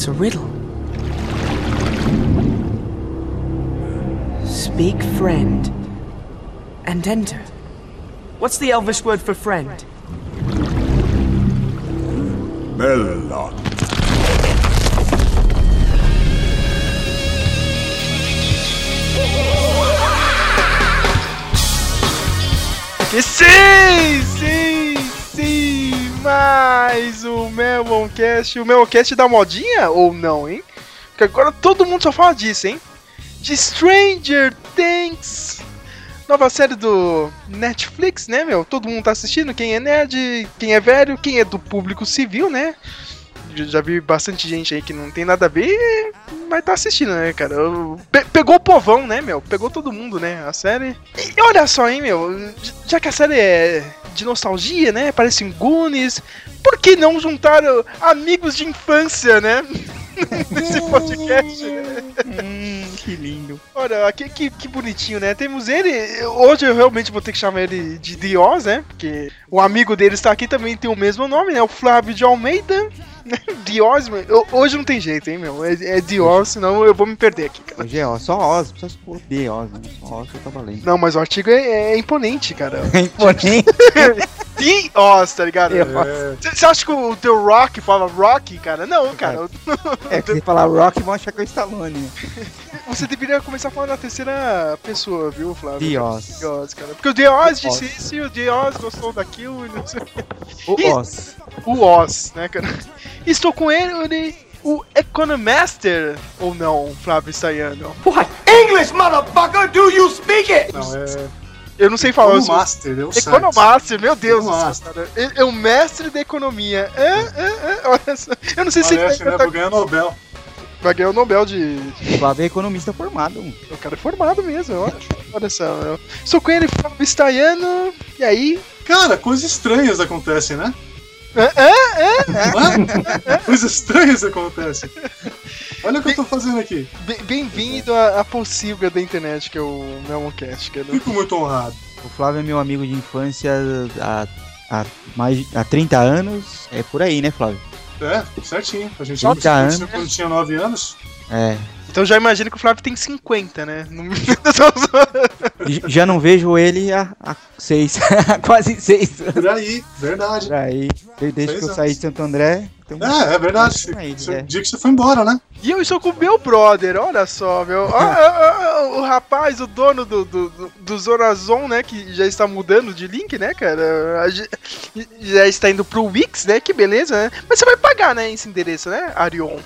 It's a riddle. Speak friend and enter. What's the Elvish word for friend? Melon. E sim, sim, sim, mais um Meloncast. O Meloncast da modinha ou não, hein? Porque agora todo mundo só fala disso, hein? De Stranger Things. Nova série do Netflix, né, meu? Todo mundo tá assistindo. Quem é nerd, quem é velho, quem é do público civil, né? Já- vi bastante gente aí que não tem nada a ver, mas tá assistindo, né, cara? Pe- pegou o povão, né, meu? Pegou todo mundo, né? A série. E olha só, hein, meu? Já que a série é de nostalgia, né? Parece em Goonies. Por que não juntar amigos de infância, né? Nesse podcast, né? Hum, que lindo. Olha, que, que, que bonitinho, né? Temos ele. Hoje eu realmente vou ter que chamar ele de Dios, né? Porque o amigo dele está aqui também tem o mesmo nome, né? O Flávio de Almeida. mano. Eu- hoje não tem jeito, hein, meu? É, é Dios, senão eu vou me perder aqui, cara. Hoje é ó, só Oz, precisa pôr B, Oz, né? Só Oz que tá valendo. Não, mas o artigo é, é imponente, cara. Porém, Dios, tá ligado? Você acha que o teu Rock fala Rock, cara? Não, cara. é que se falar Rock, vão achar que é o Stallone. Você deveria começar falando na terceira pessoa, viu, Flávio? Dios. Dios, cara. Porque o disse Oz. isso e o Dios gostou daquilo e não sei o quê. O. Oz. o Oz, né, cara? Estou com ele, ele o Economaster, ou não, Flávio Staiano? English, motherfucker, do you speak it? Não, é. Eu não sei falar. O eu sou-. Economaster, meu Deus do Economaster. céu, É o mestre da economia. É, é, é, olha só. Eu não sei se Parece, ele né? vai, Vou ganhar Nobel. vai ganhar o Nobel de. O Flávio é economista formado. O cara é formado mesmo, eu acho. Olha só, meu. Estou com ele, Flávio Staiano. E aí? Cara, coisas estranhas acontecem, né? É, é, Hã? coisas estranhas acontecem. Olha o que eu tô fazendo aqui. Bem- Bem-vindo à, à pocilga da internet, que é o Meloncast, cara. Fico muito honrado. O Flávio é meu amigo de infância há, há, mais, há 30 anos. É por aí, né, Flávio? É, certinho. A gente conheceu anos. quando tinha 9 anos. É. Então já imagina que o Flávio tem 50, né? Já não vejo ele há, há seis, há quase seis anos. Por aí, verdade. Por aí. Desde Seis que eu saí de Santo André. Então- É, é verdade. Aí, Você- é. dia que você foi embora, né? E eu estou com o meu brother, olha só, meu. Ah, ah, ah, o rapaz, o dono do, do, do, né? Que já está mudando de link, né, cara? Já está indo pro Wix, né? Que beleza, né? Mas você vai pagar, né, esse endereço, né, Arion?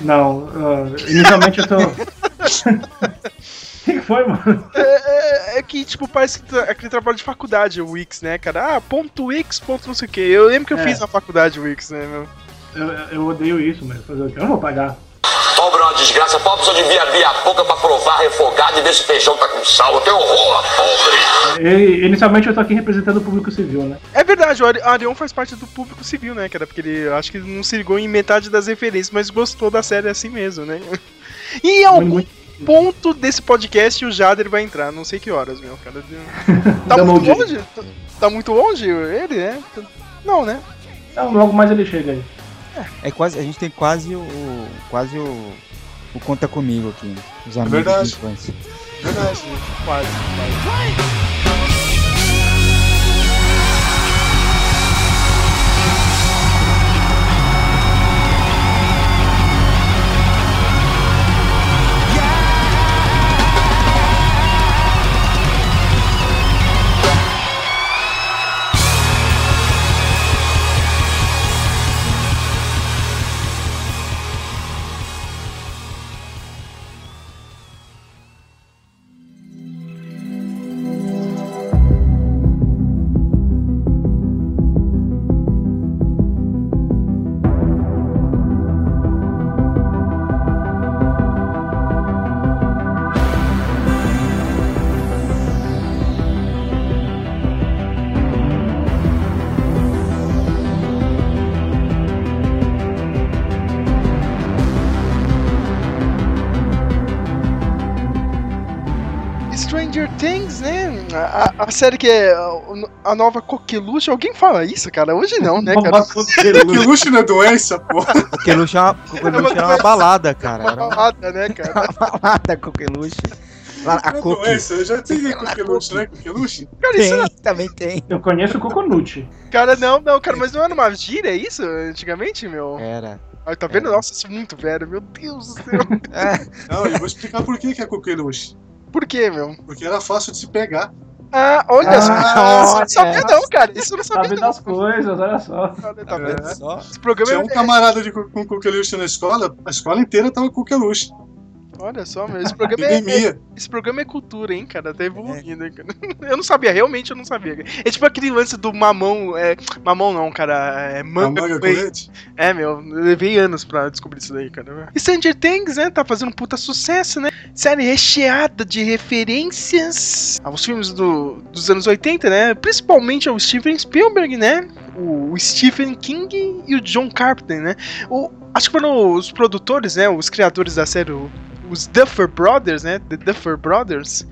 Não, ah, inicialmente eu tô. O que foi, mano? É, é- é que, tipo, parece que aquele trabalho de faculdade, o Wix, né, cara? Ah, ponto Wix, ponto não sei o que. Eu lembro que eu É. fiz na faculdade o Wix, né, meu? Eu, eu odeio isso, mas fazer o quê? Eu não vou pagar. Pobre é uma desgraça, pobre só devia abrir a boca pra provar refogado e ver se o feijão tá com sal. Eu tenho horror, pobre. E, inicialmente eu tô aqui representando o público civil, né? É verdade, o Ari- Arion faz parte do público civil, né, cara? Porque ele acho que não se ligou em metade das referências, mas gostou da série assim mesmo, né? E em algum ponto desse podcast o Jader vai entrar, não sei que horas, meu, cara. Tá muito longe? Tá- Tá muito longe ele, né? Não, né? Não, logo mais ele chega aí. É quase, a gente tem quase o. quase o. o Conta Comigo aqui. Os amigos verdade. de infância. Verdade. Quase, quase. Things, né? A, a- série que é a, a nova coqueluche. Alguém fala isso, cara? Hoje não, né, cara? Coqueluche. Não é doença, porra. Coqueluche é uma, Coqueluche era uma balada, cara. Uma Era uma balada, né, cara? balada, Coqueluche. Lá, a Não é Coque. doença, eu já peguei coqueluche, né? Coqueluche? Cara, isso Tem, também tem. Eu conheço o Coconut. Cara, não, não, cara, mas não era uma gíria, é isso? Antigamente, meu? Era. Ai, tá vendo? Nossa, isso é muito velho, meu Deus do céu. Não, eu vou explicar por que que é coqueluche. Por quê, meu? Porque era fácil de se pegar. Ah, olha Ah, só. Isso não sabia, não, cara. Isso eu não sabia, Sabe não. das coisas, olha só. Olha, Tá vendo? É. Só. Esse programa Tinha é, um camarada de, co- com coqueluche na escola, a escola inteira tava com coqueluche. Olha só, meu. Esse programa é, Epidemia. esse programa é cultura, hein, cara. Tá evoluindo, hein, cara. Eu não sabia, realmente eu não sabia. É tipo aquele lance do mamão. É, mamão não, cara. É manga. manga com leite. É, meu, eu levei anos pra descobrir isso daí, cara. E Stranger Things, né, tá fazendo um puta sucesso, né? Série recheada de referências aos filmes do, dos anos 80, né? Principalmente ao Steven Spielberg, né? O, o Stephen King e o John Carpenter, né? O, acho que foram os produtores, né? Os criadores da série, os Duffer Brothers, né? The Duffer Brothers.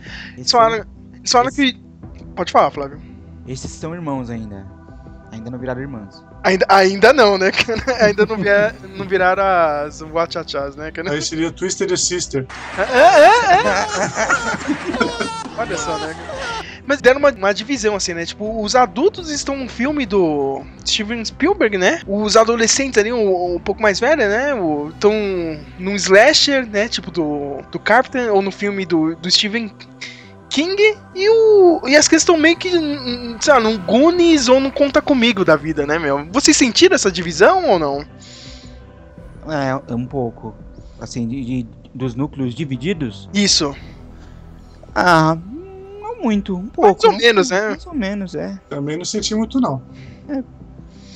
Só falaram, eles falaram esse- que... Pode falar, Flávio. Esses são irmãos ainda. Ainda não viraram irmãos. Ainda, ainda não, né? cara? ainda não, vier, não viraram as Wachachas, né? cara? Aí seria Twisted Sister. É, é, é. Olha só, né? Mas deram uma, uma divisão, assim, né? Tipo, os adultos estão no filme do Steven Spielberg, né? Os adolescentes ali, um, um pouco mais velhos, né? Estão num slasher, né? Tipo, do, do Carpenter, ou no filme do, do Stephen King. E, o, e as crianças estão meio que, hum, sei lá, num Goonies ou num Conta Comigo da vida, né, meu? Vocês sentiram essa divisão ou não? É, é um pouco. Assim, de, de- dos núcleos divididos. Isso. Ah, não muito. Um pouco. ou menos, né? Mais ou menos, é. Também não senti muito, não.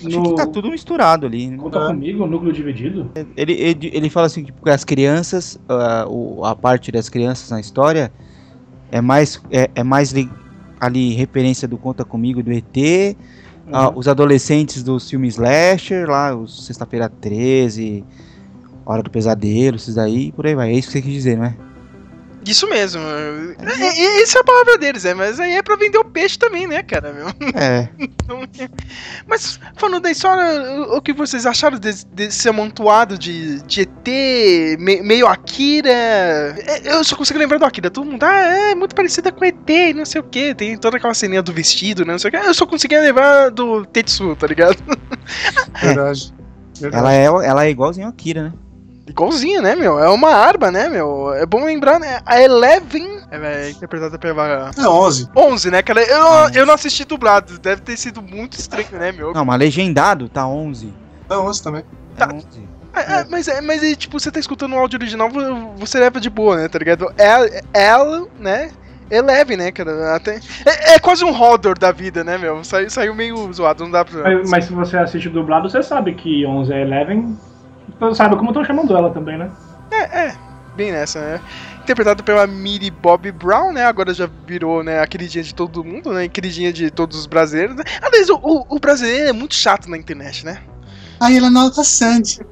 Acho No- que tá tudo misturado ali. Conta É. comigo, núcleo dividido. Ele, ele, ele fala assim, tipo, que as crianças, o- a parte das crianças na história é mais, é, é mais li- ali referência do Conta Comigo, do ET, ah, os adolescentes dos filmes slasher, lá, os Sexta-feira 13, Hora do Pesadelo, esses daí, por aí vai. É isso que você quis dizer, não é? Isso mesmo. É, é, essa é a palavra deles, é, mas aí é pra vender o peixe também, né, cara, meu? É. Então, é. Mas falando da história, o o que vocês acharam desse, desse amontoado de, de ET, me- meio Akira? É, Eu só consigo lembrar do Akira. Todo mundo, ah, é muito parecida com ET, e não sei o que. Tem toda aquela ceninha do vestido, né, não sei o que. Eu só conseguia lembrar do Tetsu, tá ligado? Verdade. Verdade. Ela é, ela é igualzinho a Kira, né? Igualzinha, né, meu? É uma arma, né, meu? É bom lembrar, né? A Eleven é interpretada pela É 11. 11, né, cara? Eu, Ah, eu não assisti dublado. Deve ter sido muito estranho, né, meu? Não, mas legendado tá 11. É 11 também. Tá Tá. 11. É, é, mas, é, mas é, tipo, você tá escutando o áudio original, vo- você leva de boa, né, tá ligado? É, ela, né? Eleve, né, cara? Até, é, é quase um Hodor da vida, né, meu? Saiu, saiu meio zoado, não dá pra. Mas, mas se você assiste dublado, você sabe que 11 é Eleven. Você sabe como estão chamando ela também, né? É, é, bem nessa, né? Interpretado pela Millie Bobby Brown, né? Agora já virou, né, a queridinha de todo mundo, né? Queridinha de todos os brasileiros. Né? Aliás, o, o brasileiro é muito chato na internet, né? Aí ela nota Sandy.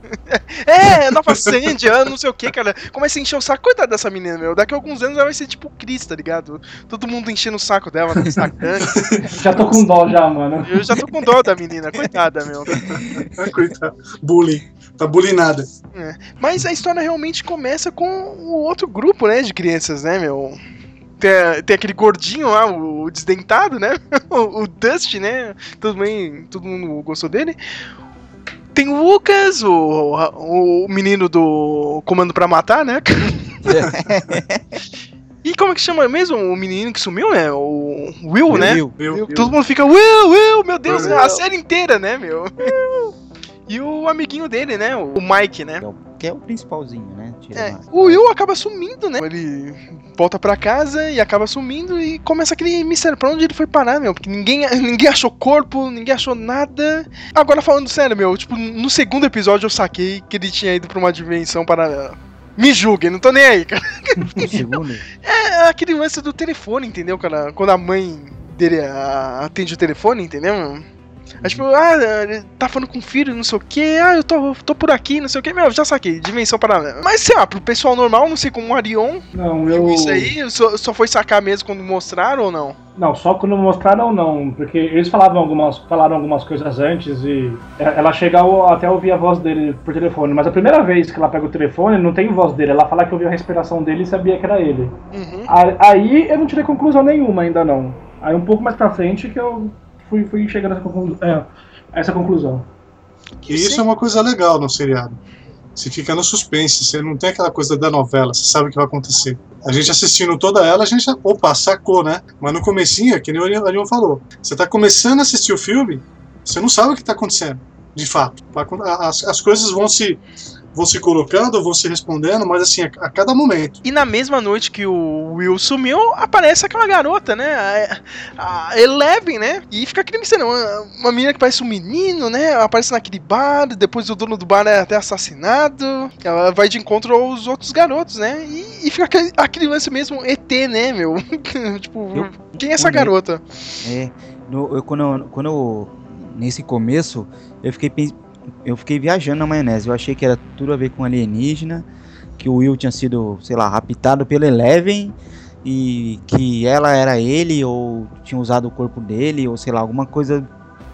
É, Nova Sandy, ah, não sei o que, cara. Começa a encher o saco. Coitada dessa menina, meu. Daqui a alguns anos ela vai ser tipo o Chris, tá ligado? Todo mundo enchendo o saco dela, né, sacando. Já tô com dó já, mano. Eu já tô com dó da menina, coitada, meu. Coitado. Bullying. Tá bullyingada. Mas a história realmente começa com o outro grupo, né, de crianças, né, meu? Tem, tem aquele gordinho lá, o, o desdentado, né? O, o Dust, né? Todo, bem, todo mundo gostou dele. Tem o Lucas, o, o menino do Comando pra Matar, né? e como é que chama mesmo o menino que sumiu, né? O Will, né? Will. Viu? Todo mundo fica, Will, Will, meu Deus, Will. a série inteira, né, meu? E o amiguinho dele, né? O Mike, né? Que é o- é principalzinho, né? É, o Will acaba sumindo, né? Ele volta pra casa e acaba sumindo e começa aquele mistério pra onde ele foi parar, meu. Porque ninguém, ninguém achou corpo, ninguém achou nada. Agora falando sério, meu, tipo, no segundo episódio eu saquei que ele tinha ido pra uma dimensão para. Me julguem, não tô nem aí, cara. Segundo. É aquele lance do telefone, entendeu, cara? Quando a mãe dele atende o telefone, entendeu? Aí, tipo, ah, ele tá falando com o filho, não sei o que, ah, eu tô, tô por aqui, não sei o que, meu, já saquei, dimensão paralela. Mas sei lá, pro pessoal normal, não sei como o Arion, Não, eu. isso aí, só, só foi sacar mesmo quando mostraram ou não? Não, só quando mostraram não, porque eles falavam algumas, falaram algumas coisas antes e ela chega ao- até a ouvir a voz dele por telefone, mas a primeira vez que ela pega o telefone não tem voz dele, ela fala que ouviu a respiração dele e sabia que era ele. Uhum. Aí eu não tirei conclusão nenhuma ainda não. Aí um pouco mais pra frente que eu fui, fui a essa, conclu- é, a essa conclusão. E isso é uma coisa legal no seriado. Você fica no suspense, você não tem aquela coisa da novela, você sabe o que vai acontecer. A gente assistindo toda ela, a gente, opa, sacou, né? Mas no comecinho, é que nem o Arion falou, você tá começando a assistir o filme, você não sabe o que tá acontecendo, de fato. As, as coisas vão se, vão se colocando, vão se respondendo, mas assim, a, a cada momento. E na mesma noite que o Will sumiu, aparece aquela garota, né? A, a Eleven, né? E fica aquele mistério. Uma, uma menina que parece um menino, né? Aparece naquele bar, depois o dono do bar é até assassinado. Ela vai de encontro aos outros garotos, né? E, e fica aquele, aquele lance mesmo ET, né, meu? tipo, Eu- quem é essa garota? É, no- eu, quando, quando eu, nesse começo, eu fiquei, eu fiquei viajando na maionese. Eu achei que era tudo a ver com alienígena, que o Will tinha sido, sei lá, raptado pela Eleven e que ela era ele ou tinha usado o corpo dele ou sei lá, alguma coisa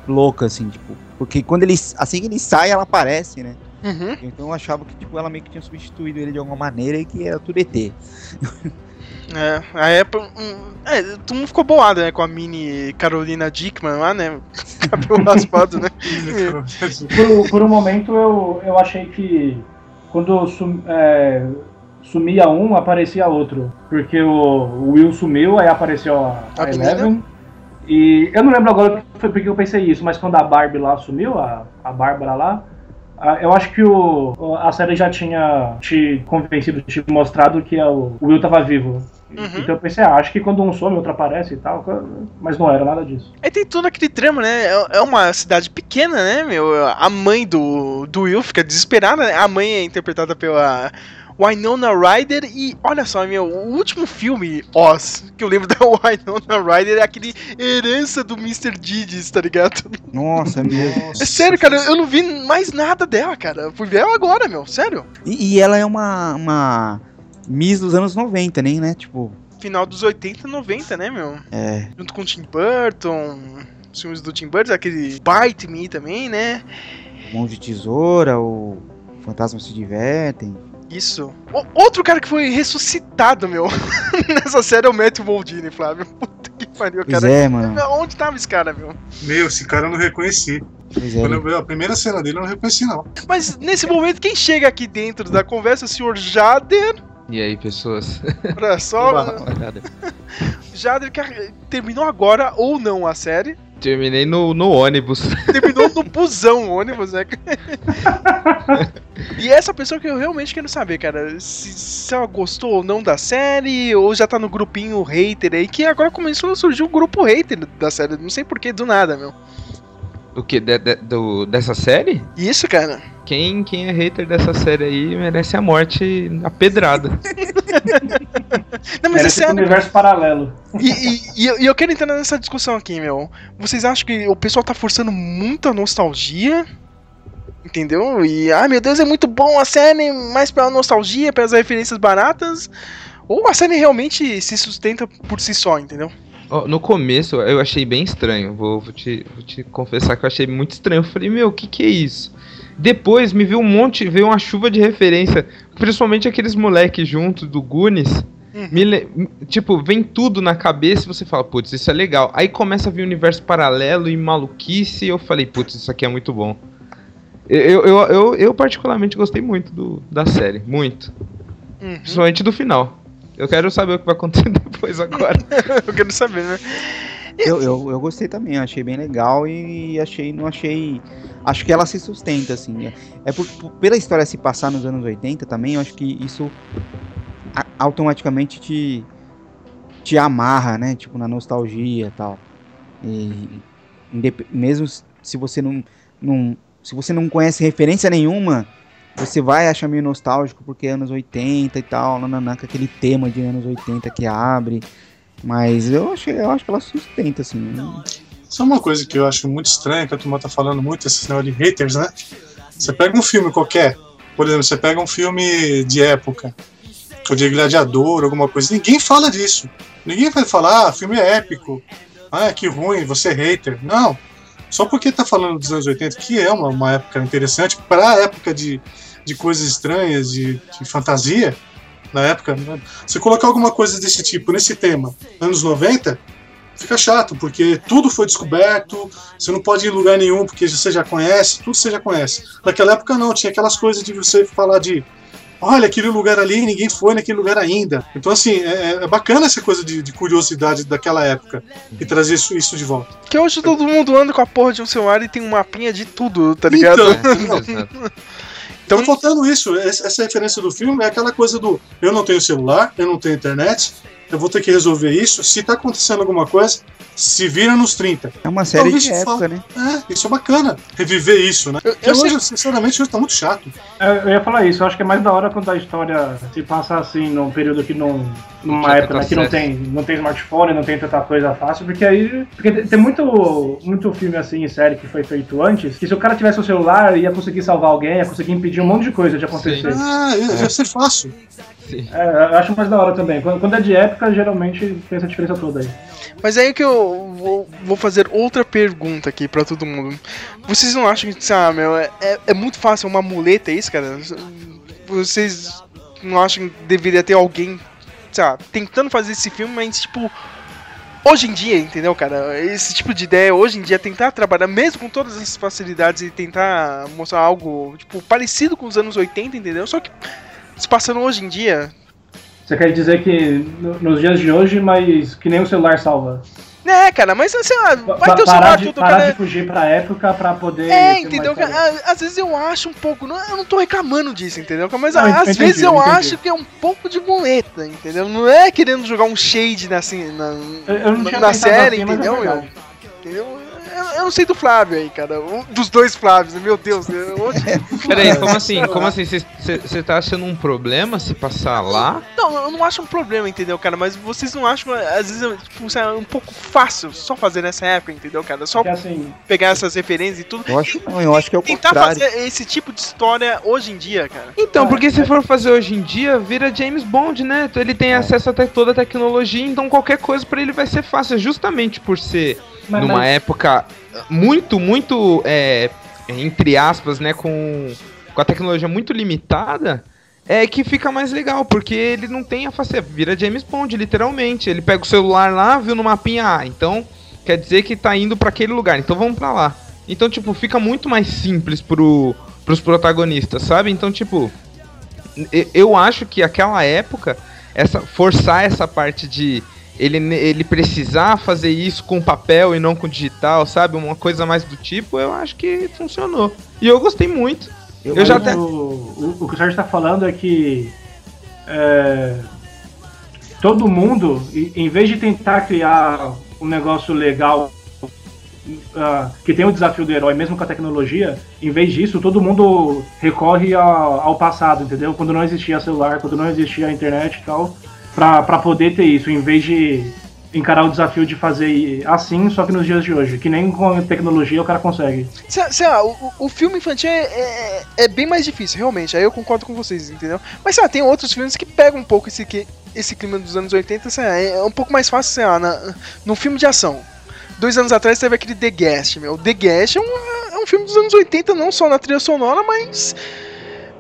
louca assim, tipo, porque quando ele assim que ele sai, ela aparece, né? Uhum. Então eu achava que tipo ela meio que tinha substituído ele de alguma maneira e que era tudo ET. É, a Apple. hum, É, todo mundo ficou boado, né? Com a mini Carolina Dickman lá, né? Cabelo raspado, né? Por, por um momento eu, eu achei que quando sum- é, sumia um, aparecia outro. Porque o, o Will sumiu, aí apareceu a, A a? Eleven. E eu não lembro agora que foi porque eu pensei isso, mas quando a Barbie lá sumiu, a, a Bárbara lá, eu acho que o, a série já tinha te convencido, te mostrado que é o, Will tava vivo. Uhum. Então eu pensei, ah, acho que quando um some, outro aparece e tal, mas não era nada disso. Aí tem todo aquele trama, né? É- É uma cidade pequena, né, meu? A mãe do, do Will fica desesperada, né? A mãe é interpretada pela Winona Ryder e olha só, meu, o último filme, Oz, que eu lembro da Winona Ryder é aquele herança do Mr. Didis, tá ligado? Nossa, meu. É sério, cara, eu não vi mais nada dela, cara. Eu Fui ver ela agora, meu, sério. E, e ela é uma, uma Miss dos anos 90, nem, né? Tipo, Final dos 80, 90, né, meu? é. Junto com o Tim Burton, os filmes do Tim Burton, aquele Bite Me também, né? Mão de Tesoura, o Fantasmas se Divertem. Isso. O- outro cara que foi ressuscitado, meu, nessa série é o Matthew Moldini, Flávio. Puta que pariu, Pois cara. é, mano. Onde tava esse cara, meu? Meu, esse cara eu não reconheci. Pois é. Quando eu vi a primeira cena dele, eu não reconheci, não. Mas nesse momento, quem chega aqui dentro da conversa é o senhor Jader. E aí, pessoas? Olha só, Jader terminou agora ou não a série. Terminei no, no ônibus. Terminou no busão ônibus, né? e essa pessoa que eu realmente quero saber, cara, se, se ela gostou ou não da série, ou já tá no grupinho hater aí, que agora começou a surgir um grupo hater da série, não sei porquê, do nada, meu. O que? De, de- do, dessa série? Isso, cara. Quem, quem é hater dessa série aí merece a morte a pedrada. Não, mas é um universo paralelo. E, e- e eu, e eu quero entrar nessa discussão aqui, meu. Vocês acham que o pessoal tá forçando muita nostalgia? Entendeu? E, ai meu Deus, é muito bom a série, mais pela nostalgia, pelas referências baratas. Ou a série realmente se sustenta por si só, entendeu? No começo eu achei bem estranho. Vou, vou te, vou te confessar que eu achei muito estranho. Eu falei, meu, o que, que é isso? Depois me veio um monte, veio uma chuva de referência. Principalmente aqueles moleques juntos do Goonies. Le- tipo, vem tudo na cabeça e você fala, putz, isso é legal. Aí começa a vir universo paralelo e maluquice e eu falei, putz, isso aqui é muito bom. Eu, eu, eu, eu particularmente gostei muito do, da série, muito. Uhum. Principalmente do final. Eu quero saber o que vai acontecer depois agora. eu quero saber, né? Eu, eu, eu gostei também, achei bem legal e achei, não achei. Acho que ela se sustenta, assim. É, é por, por- pela história se passar nos anos 80 também, eu acho que isso a- automaticamente te, te amarra, né? Tipo, na nostalgia e tal. E, mesmo se você não, não. Se você não conhece referência nenhuma, você vai achar meio nostálgico porque é anos 80 e tal, nananã, com aquele tema de anos 80 que abre. Mas eu acho, eu acho que ela sustenta, assim. não- Isso é uma coisa que eu acho muito estranha, que a turma tá falando muito, esse sinal de haters, né? Você pega um filme qualquer, por exemplo, você pega um filme de época, ou de gladiador, alguma coisa, ninguém fala disso. Ninguém vai falar, ah, filme é épico, ah, que ruim, você é hater. Não. Só porque tá falando dos anos 80, que é uma, uma época interessante, para a época de, de coisas estranhas, de, de fantasia, na época, né? você colocar alguma coisa desse tipo nesse tema, anos 90, fica chato, porque tudo foi descoberto, você não pode ir em lugar nenhum porque você já conhece, tudo você já conhece. Naquela época não, tinha aquelas coisas de você falar de olha, aquele lugar ali, ninguém foi naquele lugar ainda. Então, assim, é, é bacana essa coisa de, de, curiosidade daquela época e trazer isso, isso, de volta. Que hoje todo mundo anda com a porra de um celular e tem um mapinha de tudo, tá ligado? Então, então faltando isso. Essa referência do filme é aquela coisa do eu não tenho celular, eu não tenho internet, eu vou ter que resolver isso. Se tá acontecendo alguma coisa, se vira nos 30. É uma série então, de época, fala, né? É, isso é bacana, reviver isso, né? Eu, eu hoje, sei... sinceramente, hoje tá muito chato. Eu, ia falar isso, eu acho que é mais da hora quando a história se passa assim, num período que não. numa época né, que não tem, não tem smartphone, não tem tanta coisa fácil, porque aí. Porque tem muito, muito filme assim, série que foi feito antes, que se o cara tivesse o celular, ia conseguir salvar alguém, ia conseguir impedir um monte de coisa de acontecer. Sim. Ah, ia, ia ser fácil. É, eu acho mais da hora também. Quando, quando, é de época, geralmente tem essa diferença toda aí. Mas é aí que eu vou, vou fazer outra pergunta aqui pra todo mundo. Vocês não acham que, ah, meu, é, é, é muito fácil uma muleta isso, cara? Vocês não acham que deveria ter alguém, sabe, tentando fazer esse filme, mas tipo. Hoje em dia, entendeu, cara? Esse tipo de ideia, hoje em dia, tentar trabalhar, mesmo com todas essas facilidades e tentar mostrar algo, tipo, parecido com os anos 80, entendeu? Só que se passando hoje em dia. Você quer dizer que no, nos dias de hoje, mas que nem o celular salva? É, cara, mas assim, vai pa ter o celular de, tudo, parar cara. de fugir pra época pra poder. É, entendeu? Às vezes eu acho um pouco. Não, eu não tô reclamando disso, entendeu? Mas não, às entendi, vezes eu, eu acho que é um pouco de muleta, entendeu? Não é querendo jogar um shade na, assim, na, eu, eu na série, assim, entendeu, é? Entendeu? Eu não sei do Flávio aí, cara. Um dos dois Flávios, meu Deus. Hoje... Peraí, como assim? Como assim? Você tá achando um problema se passar lá? Não, eu não acho um problema, entendeu, cara? Mas vocês não acham, às vezes, tipo, é um pouco fácil só fazer nessa época, entendeu, cara? Só assim, pegar essas referências e tudo. Eu acho não, eu acho que é o tentar contrário. fazer esse tipo de história hoje em dia, cara. Então, porque se for fazer hoje em dia, vira James Bond, né? Ele tem acesso a toda a tecnologia, então qualquer coisa para ele vai ser fácil, justamente por ser mas, numa mas... época muito, muito, é, entre aspas, né, com, com a tecnologia muito limitada, é que fica mais legal, porque ele não tem a face, vira James Bond, literalmente. Ele pega o celular lá, viu no mapinha, ah, então quer dizer que tá indo para aquele lugar, então vamos para lá. Então, tipo, fica muito mais simples pro, pros protagonistas, sabe? Então, tipo, eu acho que aquela época, essa forçar essa parte de ele, ele precisar fazer isso com papel e não com digital, sabe? Uma coisa mais do tipo, eu acho que funcionou. E eu gostei muito. Eu, eu já até... o, o, o, que o Sérgio está falando é que é, todo mundo, em vez de tentar criar um negócio legal uh, que tem o desafio do herói, mesmo com a tecnologia, em vez disso, todo mundo recorre ao, ao passado, entendeu? Quando não existia celular, quando não existia internet e tal para poder ter isso, em vez de encarar o desafio de fazer assim, só que nos dias de hoje, que nem com tecnologia o cara consegue. Sei lá, o, o filme infantil é, é, é, bem mais difícil, realmente, aí eu concordo com vocês, entendeu? Mas sei lá, tem outros filmes que pegam um pouco esse, esse clima dos anos 80, sei lá, é um pouco mais fácil, sei lá, na, num filme de ação. Dois anos atrás teve aquele The Guest, meu. The Guest é um, é um filme dos anos 80, não só na trilha sonora, mas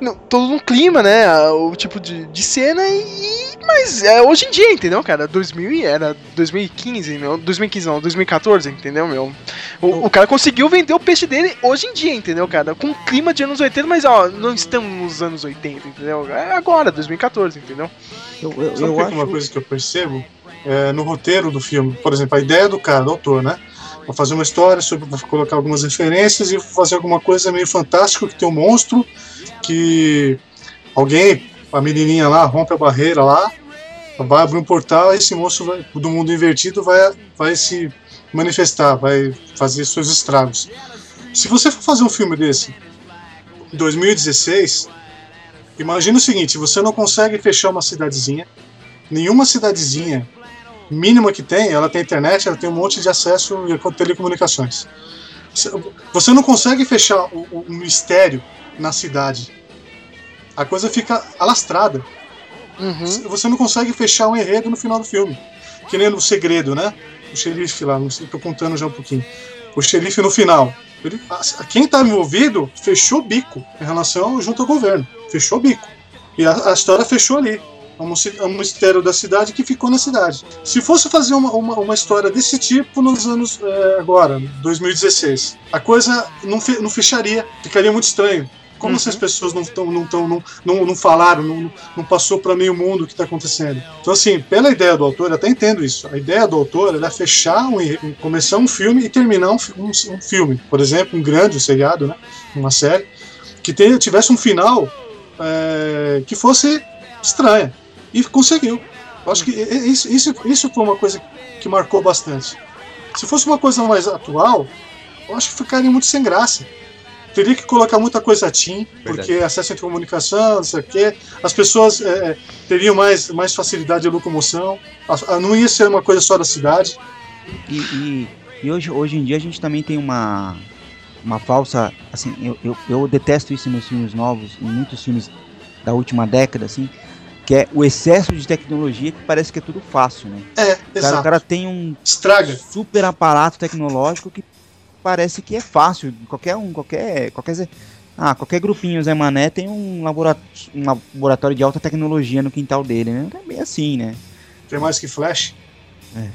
no, todo no clima, né? O tipo de, de cena e. Mas é hoje em dia, entendeu, cara? 2000 era 2015, meu. 2015 não, 2014, entendeu, meu? O, o cara conseguiu vender o peixe dele hoje em dia, entendeu, cara? Com clima de anos 80, mas ó, não estamos nos anos 80, entendeu? É agora, 2014, entendeu? Eu, eu, Sabe eu acho... uma coisa que eu percebo? É, no roteiro do filme, por exemplo, a ideia do cara, do autor, né? Vou fazer uma história sobre, vou colocar algumas referências e fazer alguma coisa meio fantástica que tem um monstro que alguém, a menininha lá, rompe a barreira lá, vai abrir um portal, esse monstro vai, do mundo invertido vai, vai se manifestar, vai fazer seus estragos. Se você for fazer um filme desse em 2016, imagina o seguinte: você não consegue fechar uma cidadezinha, nenhuma cidadezinha mínima que tem, ela tem internet, ela tem um monte de acesso a telecomunicações. Você não consegue fechar o, o mistério na cidade. A coisa fica alastrada. Uhum. Você não consegue fechar um enredo no final do filme. Que nem no segredo, né? O xerife lá, não sei, tô contando já um pouquinho. O xerife no final. Ele, quem estava envolvido fechou o bico em relação junto ao governo. Fechou o bico. E a, a história fechou ali. É um mistério da cidade que ficou na cidade. Se fosse fazer uma, uma, uma história desse tipo nos anos é, agora, 2016, a coisa não, fe, não fecharia, ficaria muito estranho. Como uhum. essas pessoas não, tão, não, tão, não, não, não falaram, não, não passou para meio mundo o que está acontecendo? Então, assim, pela ideia do autor, eu até entendo isso. A ideia do autor é fechar, um, começar um filme e terminar um, um, um filme. Por exemplo, um grande um seriado, né? uma série, que tenha, tivesse um final é, que fosse estranha. E conseguiu. Eu acho que isso, isso, isso foi uma coisa que marcou bastante. Se fosse uma coisa mais atual, eu acho que ficaria muito sem graça. Teria que colocar muita coisa TIM, porque acesso à comunicação, não sei o quê. As pessoas é, é, teriam mais, mais facilidade de locomoção. Não ia ser uma coisa só da cidade. E, e, e hoje, hoje em dia a gente também tem uma, uma falsa. Assim, eu, eu, eu detesto isso nos filmes novos, em muitos filmes da última década, assim que é o excesso de tecnologia que parece que é tudo fácil, né? É, o cara, exato. O cara tem um Estraga. super aparato tecnológico que parece que é fácil. Qualquer um, qualquer, qualquer, ah, qualquer grupinho Zé Mané tem um laboratório, um laboratório de alta tecnologia no quintal dele, né? É bem assim, né? Tem mais que Flash? É.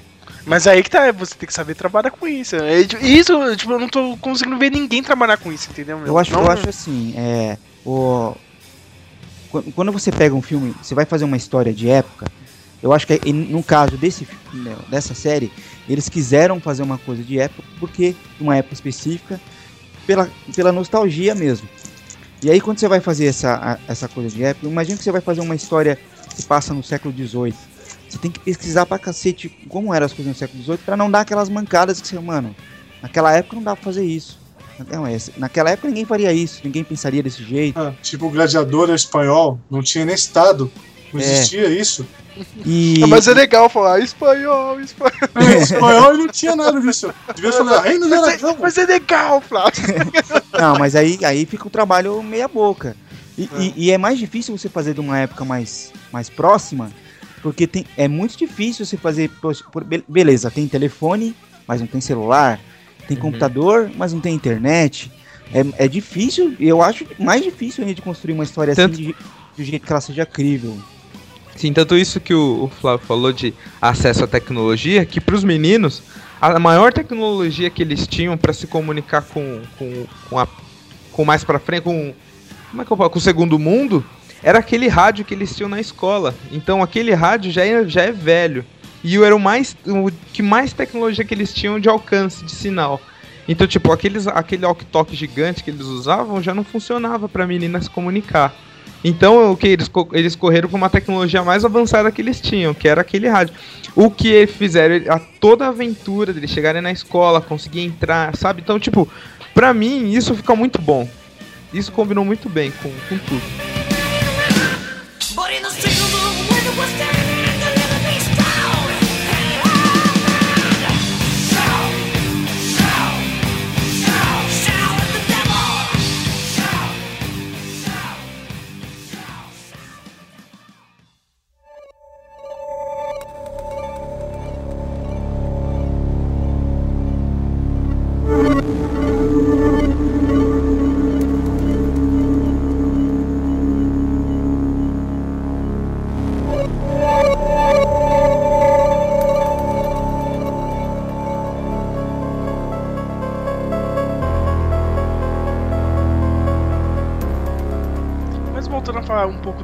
Mas aí que tá, você tem que saber trabalhar com isso. É, isso, tipo, eu não tô conseguindo ver ninguém trabalhar com isso, entendeu? Eu acho, não, eu acho assim, é, o, quando você pega um filme, você vai fazer uma história de época, eu acho que no caso desse, né, dessa série, eles quiseram fazer uma coisa de época, porque uma época específica, pela, pela nostalgia mesmo. E aí quando você vai fazer essa, essa coisa de época, imagina que você vai fazer uma história que passa no século XVIII. Você tem que pesquisar pra cacete como eram as coisas no século XVIII para não dar aquelas mancadas que você, mano, naquela época não dá pra fazer isso. Não, é, naquela época ninguém faria isso, ninguém pensaria desse jeito. Ah, tipo, o gladiador espanhol, não tinha nem Estado. Não é. existia isso. E... Mas é legal falar espanhol, espanhol. É, espanhol e não tinha nada disso. Devia falar reino de mas, é, mas é legal, Flávio. não, mas aí, aí fica o trabalho meia boca. E, é. E, e, é mais difícil você fazer de uma época mais, mais próxima, porque tem, é muito difícil você fazer. Por, beleza, tem telefone, mas não tem celular. Tem uhum. computador, mas não tem internet. É, é difícil, eu acho mais difícil ainda de construir uma história assim Tanto... assim de, de jeito que ela seja crível. Sim, tanto isso que o, o Flávio falou de acesso à tecnologia, que para os meninos, a maior tecnologia que eles tinham para se comunicar com, com, com, a, com mais para frente, com, como é que eu falo, com o segundo mundo, era aquele rádio que eles tinham na escola. Então aquele rádio já é, já é velho. E era o mais. O que mais tecnologia que eles tinham de alcance de sinal. Então, tipo, aqueles, aquele walk-talk gigante que eles usavam já não funcionava para menina se comunicar. Então, o que eles, eles correram para uma tecnologia mais avançada que eles tinham, que era aquele rádio. O que eles fizeram, a toda a aventura deles chegarem na escola, conseguir entrar, sabe? Então, tipo, pra mim, isso fica muito bom. Isso combinou muito bem com, com tudo.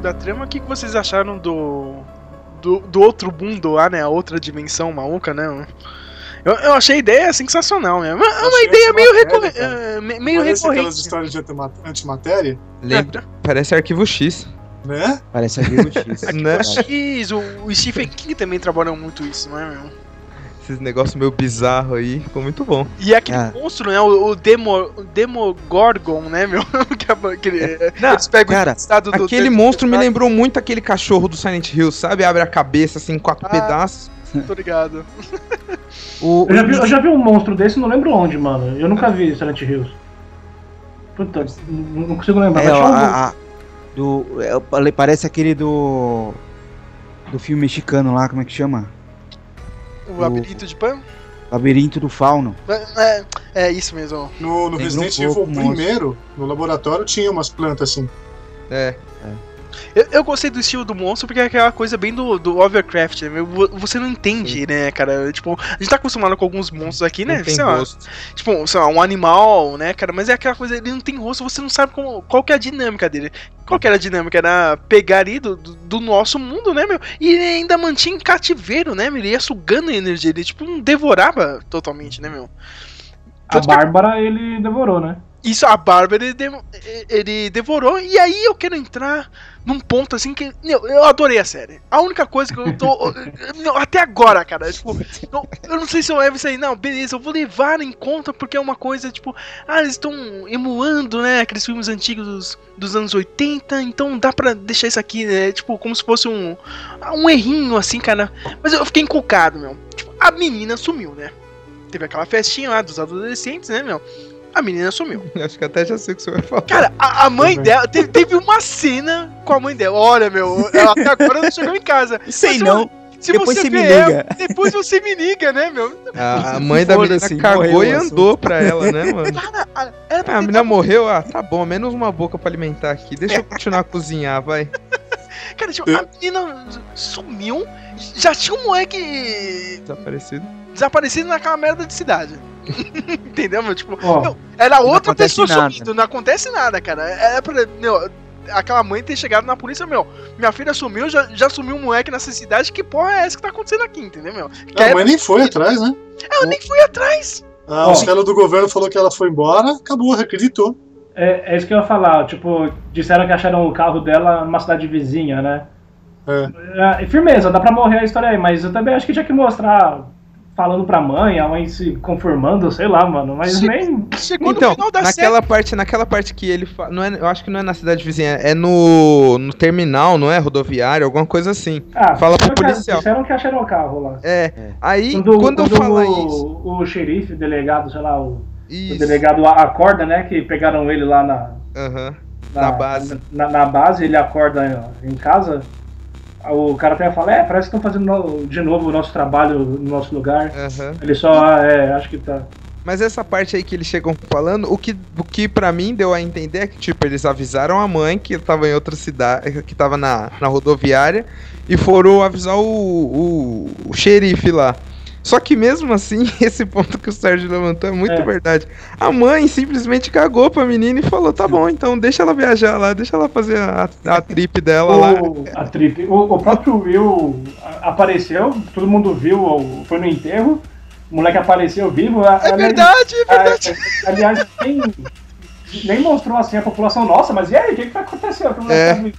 Da trama, o que, que vocês acharam do, do, do outro mundo lá, né? A outra dimensão maluca, né? Eu, eu achei a ideia sensacional mesmo. É uma ideia meio, recorre uh, meio Parece recorrente. aquelas histórias de antimatéria? Lembra? Parece arquivo X. Né? Parece arquivo X. arquivo né? X, o, o Stephen King também trabalhou muito isso, não é mesmo? esses negócios meio bizarro aí, ficou muito bom. E aquele ah. monstro, né? O, o Demo, Demogorgon, né, meu? Aquele, é, Não, eles pegam cara, estado do aquele monstro me lembrou muito aquele cachorro do Silent Hill, sabe? Abre a cabeça assim, quatro ah, pedaços. Tô ligado. O, Eu já, vi, eu já vi um monstro desse, não lembro onde, mano. Eu nunca vi Silent Hills. Puta, não consigo lembrar. é, mas ó, a- a- do, é, parece aquele do. Do filme mexicano lá, como é que chama? O labirinto de Pan? Labirinto do Fauno. É, é isso mesmo. No, no Resident um Evil primeiro, no laboratório, tinha umas plantas assim. É. Eu, eu gostei do estilo do monstro porque é aquela coisa bem do, do Overcraft, né? Você não entende, né, cara? Tipo, a gente tá acostumado com alguns monstros aqui, né? Não tem sei lá, gosto. tipo, sei lá, um animal, né, cara? Mas é aquela coisa, ele não tem rosto, você não sabe como, qual que é a dinâmica dele. Qual que era a dinâmica? Era pegar ali do, do, do nosso mundo, né, meu? E ele ainda mantinha em cativeiro, né, meu? Ele ia sugando a energia, ele, tipo, não devorava totalmente, né, meu? A Bárbara ele devorou, né? Isso, a Bárbara, ele, de- ele devorou. E aí eu quero entrar num ponto assim que. Meu, eu adorei a série. A única coisa que eu tô. até agora, cara. Tipo, eu, eu não sei se eu levo isso aí. Não, beleza, eu vou levar em conta porque é uma coisa, tipo. Ah, eles estão emulando, né? Aqueles filmes antigos dos, dos anos 80. Então dá pra deixar isso aqui, né? Tipo, como se fosse um. Um errinho, assim, cara. Mas eu fiquei encucado, meu. Tipo, a menina sumiu, né? Teve aquela festinha lá dos adolescentes, né, meu? A menina sumiu. Acho que até já sei o que você vai falar. Cara, a, a mãe dela. Teve, teve uma cena com a mãe dela. Olha, meu, ela até agora não chegou em casa. Sei Mas se não. Se Depois você você me ela, liga. depois você me liga, né, meu? A, a mãe da menina Foda-se, cagou morreu e andou pra ela, né, mano? Cara, a- Ah, a menina morreu, ah, tá bom, menos uma boca pra alimentar aqui. Deixa eu continuar a cozinhar, vai. Cara, tipo, a menina sumiu. Já tinha um moleque Desaparecido. desaparecido naquela merda de cidade. Entendeu, meu? Tipo, Ó, meu, era outra pessoa nada. sumindo, não acontece nada, cara. É pra. Meu, aquela mãe ter chegado na polícia, meu. Minha filha sumiu, já, já sumiu um moleque nessa cidade. Que porra é essa que tá acontecendo aqui, entendeu, meu? Não, Quer- a mãe nem foi atrás, né? Eu nem fui atrás. Ah, os caras do governo falou que ela foi embora, acabou, acreditou. é, é isso que eu ia falar. Tipo, disseram que acharam o carro dela numa cidade vizinha, né? É. É, firmeza, dá pra morrer a história aí, mas eu também acho que tinha que mostrar falando pra mãe, a mãe se conformando, sei lá, mano. Mas Sim. nem. Chegou Então, no final da naquela parte, naquela parte que ele fa... não é, eu acho que não é na cidade vizinha, é no, no terminal, não é rodoviário, alguma coisa assim. Ah, Fala pro disseram que- policial. Disseram que acharam o carro lá. É. Aí Quando, quando, quando fala o, isso, o xerife, o delegado, sei lá, o, o delegado acorda, né? Que pegaram ele lá na, Aham. Na base. Na, na base, ele acorda em casa. O cara até fala, é, parece que estão fazendo de novo o nosso trabalho no nosso lugar. Aham. Ele só, ah, é, acho que tá. Mas essa parte aí que eles chegam falando, o que, o que pra mim deu a entender é que, tipo, eles avisaram a mãe que tava em outra cidade, que tava na, na rodoviária, e foram avisar o, o, o xerife lá. Só que mesmo assim, esse ponto que o Sérgio levantou é muito É. verdade. A mãe simplesmente cagou pra menina e falou: tá bom, então deixa ela viajar lá, deixa ela fazer a, a trip dela lá. O, a trip, o, o próprio Will apareceu, todo mundo viu, foi no enterro. O moleque apareceu vivo. É aliás- verdade, é verdade. aliás, nem, nem mostrou assim a população, nossa, mas e aí, o que, que? O o É. tá vivo?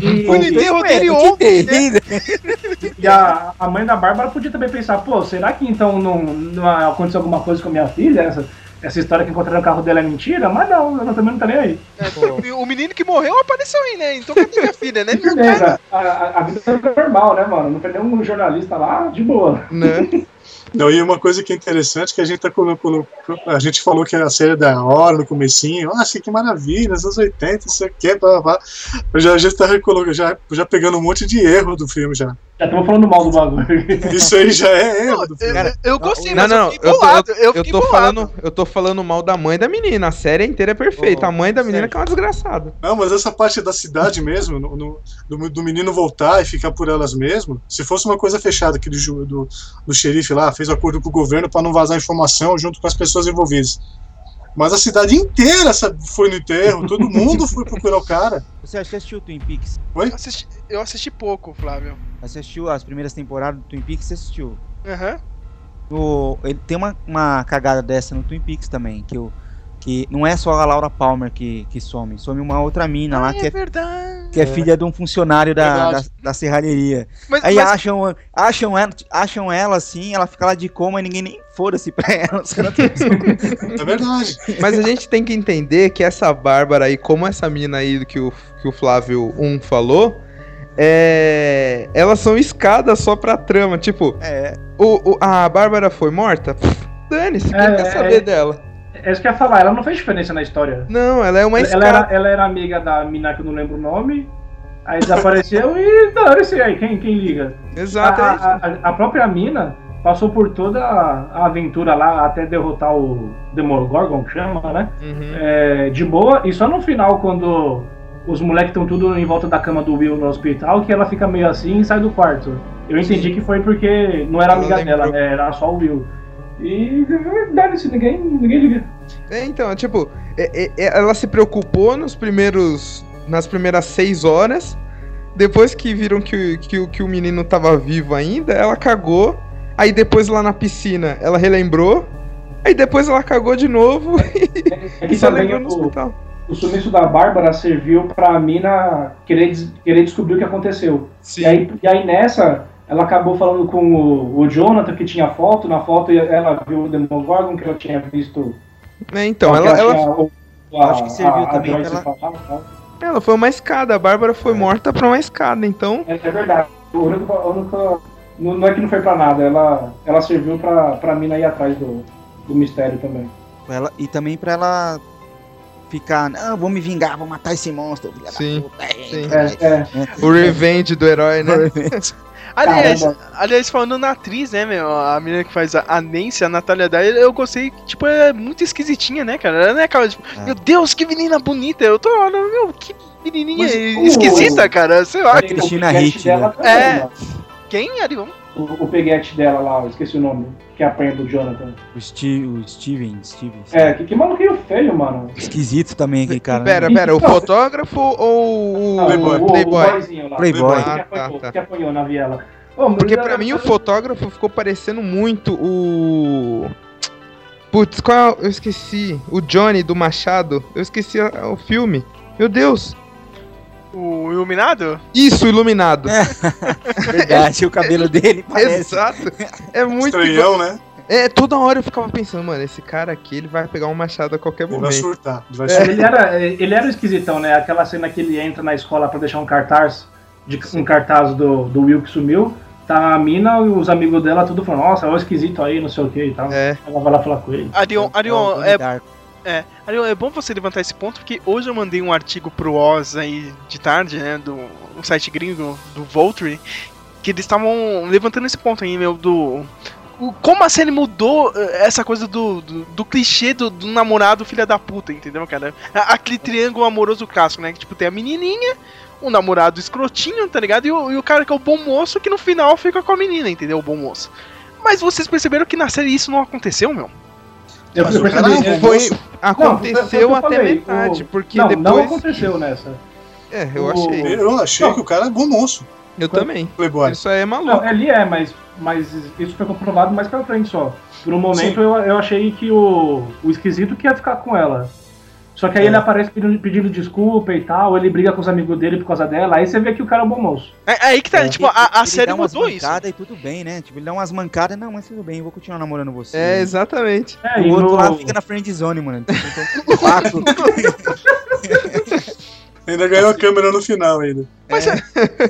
E- Fui no enterro dele ontem? E a, a mãe da Bárbara podia também pensar, pô, será que então não, não aconteceu alguma coisa com a minha filha? Essa, essa história que encontraram no carro dela é mentira? Mas não, ela também não tá nem aí. É, o menino que morreu apareceu aí, né? Então cadê minha filha, né? Beleza, a, a, a vida é normal, né, mano? Não tem nenhum jornalista lá, de boa. Né? Não, e uma coisa que é interessante que a gente tá colocando. A gente falou que a série é da hora no comecinho. Nossa, que maravilha, nos anos 80, isso aqui, blá, blá, blá. Eu já, a gente tá recolocando, já, já pegando um monte de erro do filme já. Já estamos falando mal do bagulho. Isso aí já é erro do filme. eu, eu gostei, Não, mas não, eu eu fiquei tô, bolado. Eu, eu, fiquei tô bolado. falando, eu tô falando mal da mãe da menina. A série inteira é perfeita. Ô, a mãe da menina Sérgio. que é uma desgraçada. Não, mas essa parte da cidade mesmo, no- no- do, do menino voltar e ficar por elas mesmo, se fosse uma coisa fechada, aquele ju- do, do xerife lá fez acordo com o governo para não vazar informação junto com as pessoas envolvidas. Mas a cidade inteira sabe, foi no enterro, todo mundo foi procurar o cara. Você assistiu Twin Peaks? Eu assisti, eu assisti pouco, Flávio. Você assistiu as primeiras temporadas do Twin Peaks? Você assistiu? Aham. Ele tem uma, uma cagada dessa no Twin Peaks também, que, o, que não é só a Laura Palmer que, que some, some uma outra mina lá Ah, que é é, verdade. que é filha de um funcionário da, da, da serralheria. Mas, Aí mas- acham, acham, ela, acham ela assim, ela fica lá de coma e ninguém nem foda-se pra ela. É verdade. Mas a gente tem que entender que essa Bárbara aí, como essa mina aí que o, que o Flávio 1 falou, é, elas são escadas só pra trama. Tipo, É. o, o- a Bárbara foi morta? Dane-se, quem É, quer é, saber é. dela? É isso que eu ia falar, ela não fez diferença na história. Não, ela é uma Ela era, ela era amiga da mina que eu não lembro o nome, aí desapareceu e dane-se aí, quem, quem liga? A, Exato, é isso. a, a- a própria mina passou por toda a, a aventura lá até derrotar o Demogorgon, que chama, né? Uhum. É, de boa, e só no final, quando os moleques estão tudo em volta da cama do Will no hospital, que ela fica meio assim e sai do quarto. Eu entendi que foi porque não era amiga dela, né? Era só o Will. E dane-se, ninguém, ninguém liga. É, então, tipo, é- é- é- ela se preocupou nos primeiros. nas primeiras seis horas. Depois que viram que, o- que, que o menino tava vivo ainda, ela cagou. Aí depois lá na piscina ela relembrou. Aí depois ela cagou de novo É e que só lembrou no o, hospital. o sumiço da Bárbara serviu pra mina querer, querer descobrir o que aconteceu. Sim. E aí, e aí nessa, ela acabou falando com o, o Jonathan, que tinha foto. Na foto ela viu o Demogorgon, que ela tinha visto. É, então, ela, ela, tinha o- acho que serviu também Joyce pra falar e tal. ela foi uma escada. A Bárbara foi morta pra uma escada. Então, É, é verdade. O único, o único- não, não é que não foi pra nada, ela, ela serviu pra, pra mina ir atrás do, do mistério também. Ela, e também pra ela ficar, não, vou me vingar, vou matar esse monstro. filha da Sim, puta, é, sim. É, é. o revenge do herói, né? Aliás, Caramba. aliás, falando na atriz, né, meu? A menina que faz a, a Nancy, a Natália Dyer, eu gostei, tipo, é muito esquisitinha, né, cara? Ela não é aquela, tipo, É. meu Deus, que menina bonita. Eu tô olhando, meu, que menininha Mas, esquisita, o- cara. Sei lá. A Cristina dela né? É. mano. Quem, Arion? O, o peguete dela lá, eu esqueci o nome, que apanha do Jonathan. O, Steve, o Steven, Steven. É, que, que maluquinho feio, mano. Esquisito também aquele cara. né? Pera, pera, o fotógrafo ou o Playboy. o, Playboy? boyzinho lá. Playboy. Que Ah, apanhou, tá, tá. que apanhou na viela. Porque pra mim o fotógrafo ficou parecendo muito o. Putz, qual. é Eu esqueci. O Johnny do Machado. Eu esqueci o filme. Meu Deus. O Iluminado? Isso, Iluminado. Verdade, o cabelo dele parece. Exato. É muito. Estranhão, né? É, toda hora eu ficava pensando, mano, esse cara aqui ele vai pegar um machado a qualquer Ele vai momento. surtar. Ele vai É, surtar. ele, era, ele era o esquisitão, né? Aquela cena que ele entra na escola pra deixar um cartaz, de, um cartaz do, do Will que sumiu. Tá a mina e os amigos dela tudo falando, nossa, olha o esquisito aí, não sei o que e tal. É. Ela vai lá falar com ele. Arion, É Arion, Donnie é, Darko. É, é bom você levantar esse ponto, porque hoje eu mandei um artigo pro Oz aí de tarde, né, do um site gringo, do Voltry, que eles estavam levantando esse ponto aí, meu, do... como a série mudou eh, essa coisa do, do, do clichê do, do namorado filha da puta, entendeu, cara? Aquele triângulo amoroso clássico, né? Que tipo, tem a menininha, o namorado escrotinho, tá ligado? E o, e o cara que é o bom moço que no final fica com a menina, entendeu? O bom moço. Mas vocês perceberam que na série isso não aconteceu, meu? Eu, Mas percebi cara isso. é Foi. Não, Aconteceu eu até falei, metade, o- porque não, depois. não aconteceu nessa. É, eu o- achei. Eu achei Não. que o cara é bom moço. Eu também. Playboy. Isso aí é maluco. Não, ele é, mas, mas isso foi comprovado mais pra frente só. Por um momento Sim. eu, eu achei que o, o esquisito que ia ficar com ela. Só que aí É. ele aparece pedindo, pedindo desculpa e tal, ele briga com os amigos dele por causa dela, aí você vê que o cara é um bom moço. É, aí que tá, É. tipo, a, a Ele série dá umas mudou isso. mancadas e tudo bem, né? Tipo, ele dá umas mancadas, não, mas tudo bem, eu vou continuar namorando você. É, exatamente. É, O outro no- lá fica na friend zone, mano. Vácuo. Ainda ganhou a câmera no final ainda. Mas é,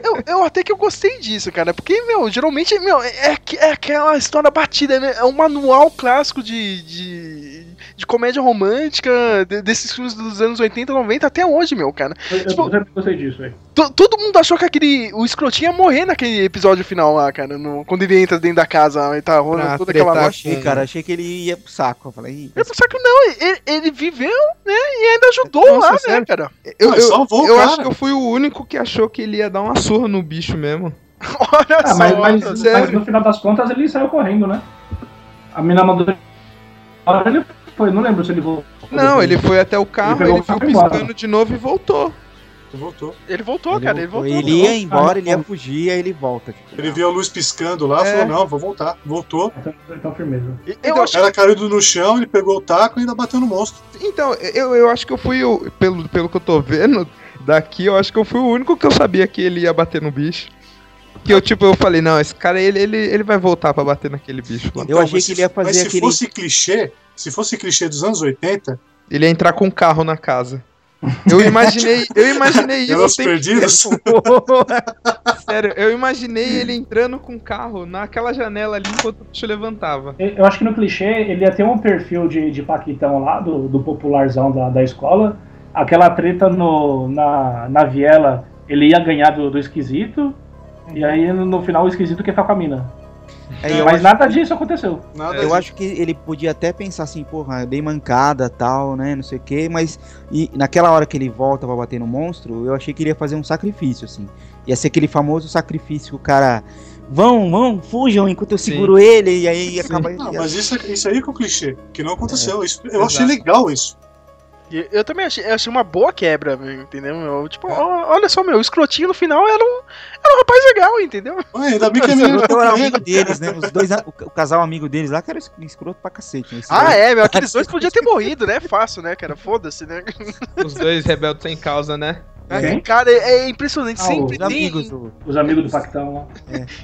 eu, eu até que eu gostei disso, cara. Porque, meu, geralmente, meu, é, é, é aquela história batida, né? É um manual clássico de, de, de comédia romântica de- desses filmes dos anos 80, 90 até hoje, meu, cara. Eu, eu, tipo- eu sempre gostei disso, velho. To- todo mundo achou que aquele. O escrotinho ia morrer naquele episódio final lá, cara. no- quando ele entra dentro da casa e tá rolando toda aquela noite. achei, cara, achei que ele ia pro saco. Eu falei, Eu só que não, ele, ele viveu, né? E ainda ajudou Nossa, lá, né, sério? cara? Eu, eu, salvou eu cara. acho que eu fui o único que achou que ele ia dar uma surra no bicho mesmo. Olha Ah, só. mas, mas, no final das contas ele saiu correndo, né? A mina mandou. Ele foi, não lembro se ele voltou. Não, ele foi até o carro, ele o ficou carro e embora. piscando de novo e voltou. Voltou. Ele voltou, cara, ele voltou. Ele ia embora, ele ia fugir, aí ele volta. Tipo, Ele viu a luz piscando lá, É. falou, não, vou voltar. Voltou. Então, então firmeza. Eu Então, acho Era caído no chão, ele pegou o taco e ainda bateu no monstro. Então, eu, eu acho que eu fui o. Pelo, pelo que eu tô vendo daqui, eu acho que eu fui o único que eu sabia que ele ia bater no bicho. Que eu, tipo, eu falei, não, esse cara ele, ele, ele vai voltar pra bater naquele bicho lá. Eu achei que se- ele ia fazer Mas se aquele- fosse clichê, se fosse clichê dos anos 80, Ele ia entrar com um carro na casa. Eu imaginei, eu imaginei isso. Tempo perdidos? Sério, eu imaginei ele entrando com o carro naquela janela ali enquanto o bicho levantava. Eu acho que no clichê ele ia ter um perfil de, de Paquitão lá, do, do popularzão da, da escola. Aquela treta no, na, na viela, ele ia ganhar do, do esquisito. E aí no final o esquisito quer ficar com a mina. É, eu Mas nada disso aconteceu. Nada Eu disso. acho que ele podia até pensar assim, porra, eu dei mancada tal, né? Não sei o que, mas e naquela hora que ele volta pra bater no monstro, eu achei que ele ia fazer um sacrifício, assim. Ia ser aquele famoso sacrifício que o cara. Vão, vão, fujam enquanto eu Sim. seguro ele, e aí acaba. Não, mas isso, isso aí que é o clichê, que não aconteceu. Isso, eu Exato. achei legal isso. E Eu também achei, eu achei uma boa quebra, entendeu? meu? Tipo, ó, olha só, meu, o escrotinho no final era um, era um rapaz legal, entendeu? Ué, ainda bem que a Esse menina tá amigo ele. deles, né? Os dois, o, o casal amigo deles lá que era es- escroto pra cacete. né? Ah, é, meu, aqueles dois podiam ter morrido, né? Fácil, né, cara? Foda-se, né? Os dois rebeldes sem causa, né? Quem? Cara, é, é impressionante. Ah, sempre, os tem, amigos do. Os amigos do Pactão lá.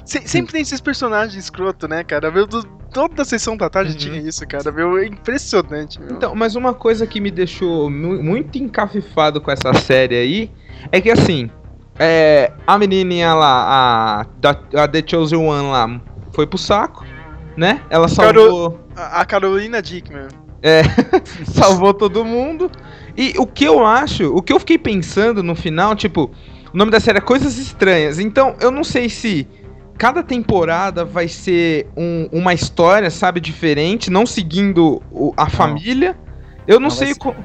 se- sempre tem esses personagens escroto, né, cara? Meu, do- toda a sessão da tarde Uhum. tinha isso, cara. Meu, é impressionante, meu. Então, mas uma coisa que me deixou mu- muito encafifado com essa série aí é que assim, é, a menininha lá, a, da- a The Chosen One lá, foi pro saco, né? Ela salvou, A, a Carolina Dick, meu. salvou todo mundo. E o que eu acho, o que eu fiquei pensando no final, tipo, o nome da série é Coisas Estranhas. Então, eu não sei se cada temporada vai ser um- uma história, sabe, diferente, não seguindo o- a família. Eu não, Não, vai sei ser- co-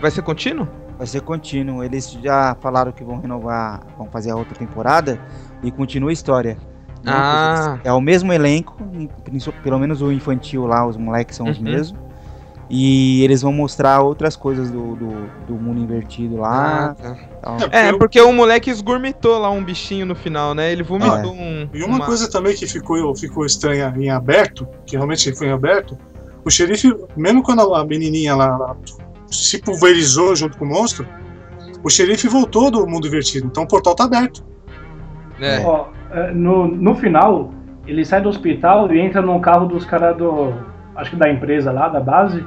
Vai ser contínuo? Vai ser contínuo. Eles já falaram que vão renovar, vão fazer a outra temporada e continua a história. Né? Ah. É o mesmo elenco, pelo menos o infantil lá, os moleques são os Uhum. mesmos. E eles vão mostrar outras coisas do, do, do mundo invertido lá. tá. tal. É, eu- porque o moleque esgurmitou lá um bichinho no final, né? Ele vomitou um. E uma, coisa também que ficou, ficou estranha em aberto, que realmente foi em aberto, o xerife, mesmo quando a menininha lá, lá se pulverizou junto com o monstro, o xerife voltou do mundo invertido, então o portal tá aberto. É. Ó, é, no, no final, ele sai do hospital e entra num carro dos caras do. Acho que da empresa lá, da base.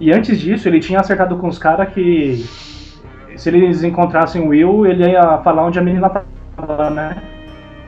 E antes disso, ele tinha acertado com os caras que. Se eles encontrassem o Will, ele ia falar onde a menina tava, né?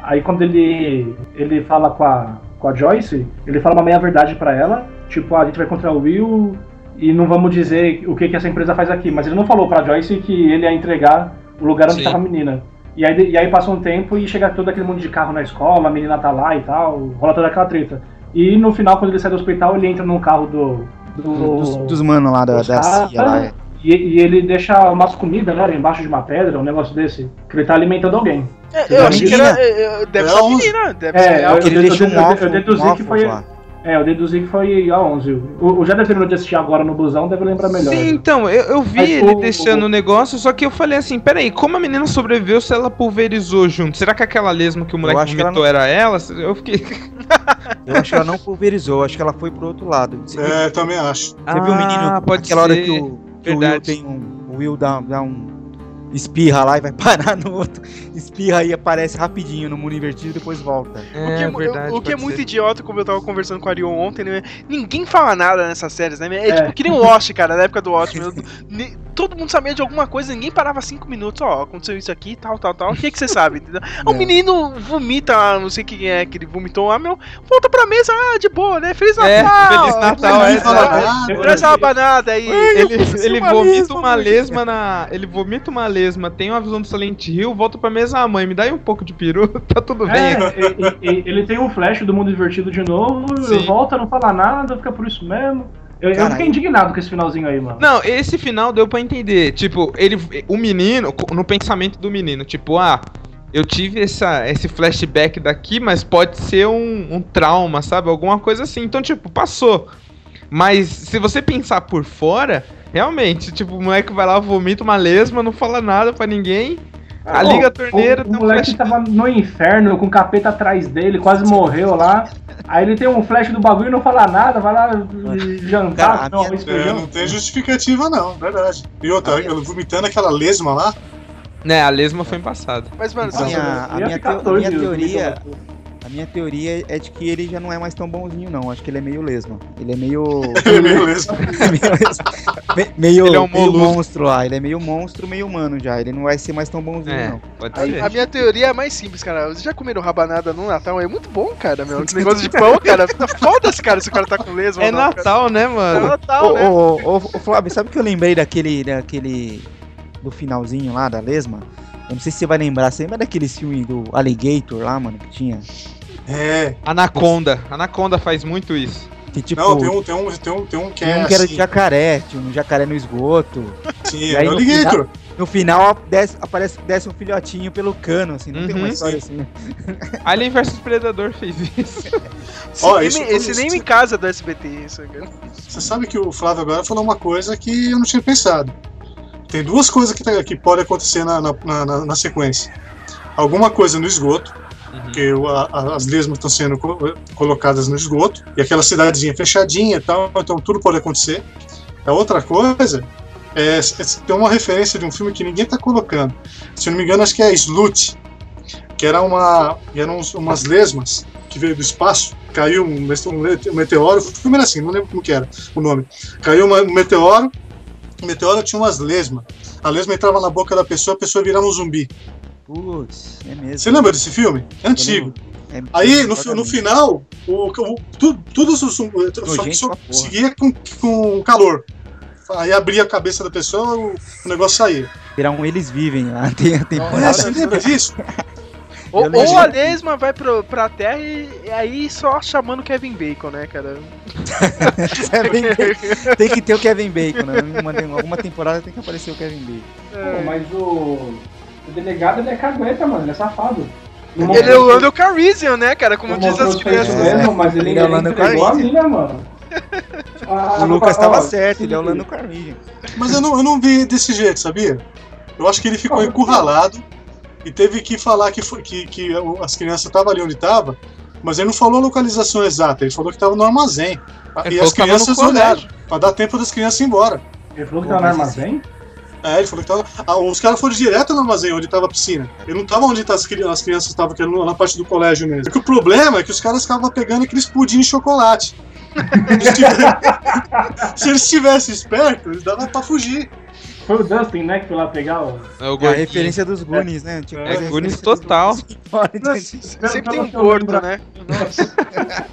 Aí quando ele. ele fala com a, com a Joyce, ele fala uma meia verdade pra ela. Tipo, ah, a gente vai encontrar o Will e não vamos dizer o que, que essa empresa faz aqui. Mas ele não falou pra Joyce que ele ia entregar o lugar onde Sim. tava a menina. E aí, e aí passa um tempo e chega todo aquele mundo de carro na escola, a menina tá lá e tal, rola toda aquela treta. E no final, quando ele sai do hospital, ele entra num carro do. do Dos, dos manos lá da, da CIA lá. é. e, e ele deixa umas comidas, né, embaixo de uma pedra, um negócio desse, que ele tá alimentando alguém. É, eu achei que era. menina. é, é, deve ser menina, deve É, ser é a o Que ele eu- eu- um eu- eu deduzi um que foi- lá. É, eu deduzi que foi a 11. O, o já deve ter de assistir agora no busão, deve lembrar melhor. Sim, então, eu, eu vi Mas ele o- deixando o negócio, só que eu falei assim, peraí, como a menina sobreviveu se ela pulverizou junto? Será que aquela lesma que o moleque vomitou era ela? Eu fiquei... Eu acho que ela não pulverizou, eu acho que ela foi pro outro lado. Você, viu- É, também acho. você viu o menino, Ah, pode aquela hora ser. que o, que o Will tem um. O Will dá, dá um. Espirra lá e vai parar no outro. Espirra e aparece rapidinho no mundo invertido e depois volta. O que, É, é, verdade, o que é muito ser. idiota, como eu tava conversando com o Arion ontem, né? Ninguém fala nada nessas séries, né? É, É. tipo que nem o Lost, cara, na época do Lost. meu, todo mundo sabia de alguma coisa, ninguém parava cinco minutos, ó, aconteceu isso aqui, tal, tal, tal. O que é que você sabe? O É. menino vomita, lá, não sei quem é que ele vomitou lá, meu, volta pra mesa, ah, de boa, né? Feliz É, Natal! Feliz Natal, é, Traz uma banada aí. Ele, ele vomita uma lesma na. Ele vomita uma lesma, tem uma visão do Silent Hill, volta pra mesa, ah, mãe, me dá aí um pouco de peru, tá tudo bem. É, e- e- e- ele tem um flash do mundo invertido de novo, Sim. volta, não fala nada, fica por isso mesmo. Eu, eu fiquei indignado com esse finalzinho aí, mano. Não, esse final deu pra entender. Tipo, ele. O menino, no pensamento do menino, tipo, ah, eu tive essa, esse flashback daqui, mas pode ser um, um trauma, sabe? Alguma coisa assim. Então, tipo, passou. Mas se você pensar por fora, realmente, tipo, o moleque vai lá, vomita uma lesma, não fala nada pra ninguém. A Ô, liga a torneira, o, tem o um moleque flash. tava no inferno, com o capeta atrás dele, quase morreu lá. Aí ele tem um flash do bagulho e não fala nada, vai lá jantar, Cara, a não, É, não tem justificativa, não, verdade. E outra, ele vomitando aquela lesma lá, Né, a lesma foi embaçada. Mas, mano, A minha, Eu a ia minha, teo- a minha teoria. Minha teoria é de que ele já não é mais tão bonzinho, não. Acho que ele é meio lesma. Ele é meio. Ele é meio lesma. Me- meio, Ele é um meio monstro lá. Ele é meio monstro, meio humano já. Ele não vai ser mais tão bonzinho, É, não. A, ser. a minha teoria é mais simples, cara. Vocês já comeram rabanada no Natal? É muito bom, cara, meu. Esse negócio de pão, cara. Foda-se, cara, se o cara tá com lesma É não, cara. Natal, né, É mano? Natal, Ô, né? ô, ô, ô, Flávio, sabe o que eu lembrei daquele, daquele. do finalzinho lá da lesma? Eu não sei se você vai lembrar. Você lembra daquele filme do Alligator lá, mano, que tinha? É. Anaconda. Anaconda faz muito isso. Que tipo. Não, tem um, tem um, tem um, tem um que é um que era assim. de jacaré, tinha um jacaré no esgoto. Sim, E é aí o no Alligator. No final desce, aparece, desce um filhotinho pelo cano, assim, não tem uma Uhum. história assim. né? Alien vs Predador fez isso. Esse, Ó, nem, isso- me- esse isso- nem me casa do SBT, isso, cara. Você sabe que o Flávio agora falou uma coisa que eu não tinha pensado. Tem duas coisas que, tá- que podem acontecer na, na, na- na sequência. Alguma coisa no esgoto, porque a- as lesmas estão sendo co- colocadas no esgoto, e aquela cidadezinha fechadinha e tal, então tudo pode acontecer. A outra coisa é, é- tem uma referência de um filme que ninguém está colocando. Se não me engano, acho que é Slut, que era uma, eram umas lesmas que veio do espaço, caiu um, um meteoro, o filme era assim, não lembro como que era o nome. Caiu uma- um meteoro, o meteoro tinha umas lesmas. A lesma entrava na boca da pessoa, a pessoa virava um zumbi. Putz, é mesmo. Você lembra desse filme? É antigo. É- Aí, no, no final, o, o, tu- tudo só, Nojento só pra porra. seguia com, com calor. Aí abria a cabeça da pessoa, o, o negócio saía. Virar um Eles Vivem lá, tem a É, temporada. você lembra disso? Ou, ou a lesma vai pro, pra terra e, e aí só chamando Kevin Bacon, né, cara? Kevin Bacon. tem que ter o Kevin Bacon, né? Uma, alguma temporada tem que aparecer o Kevin Bacon. Pô, mas o, o delegado ele é cagueta, mano, ele é safado. Não Ele é o Lando Calrissian, né, cara? Como diz as crianças. É. mesmo, mas ele, Ele é o Lando Calrissian. mano. Ah, O Lucas ó, tava ó, certo, se ele é o. Lando Carmilha. Mas eu não, eu não vi desse jeito, sabia? Eu acho que ele ficou encurralado e teve que falar que, foi, que, que o- as crianças estavam ali onde estavam, mas ele não falou a localização exata, ele falou que estava no armazém. Ele e as no crianças olharam, pra dar tempo das crianças ir embora. Ele falou que tava no armazém? É, ele falou que tava. Ah, os caras foram direto no armazém onde tava a piscina. Ele não tava onde tá as, as crianças estavam, que era na parte do colégio mesmo. Porque o problema é que os caras ficavam pegando aqueles pudim de chocolate. Se eles estivessem espertos, davam pra fugir. Foi o Dustin, né, que foi lá pegar o... É o É a referência dos Goonies, né? Que É, fazer Goonies total. Sempre tem um gordo, né?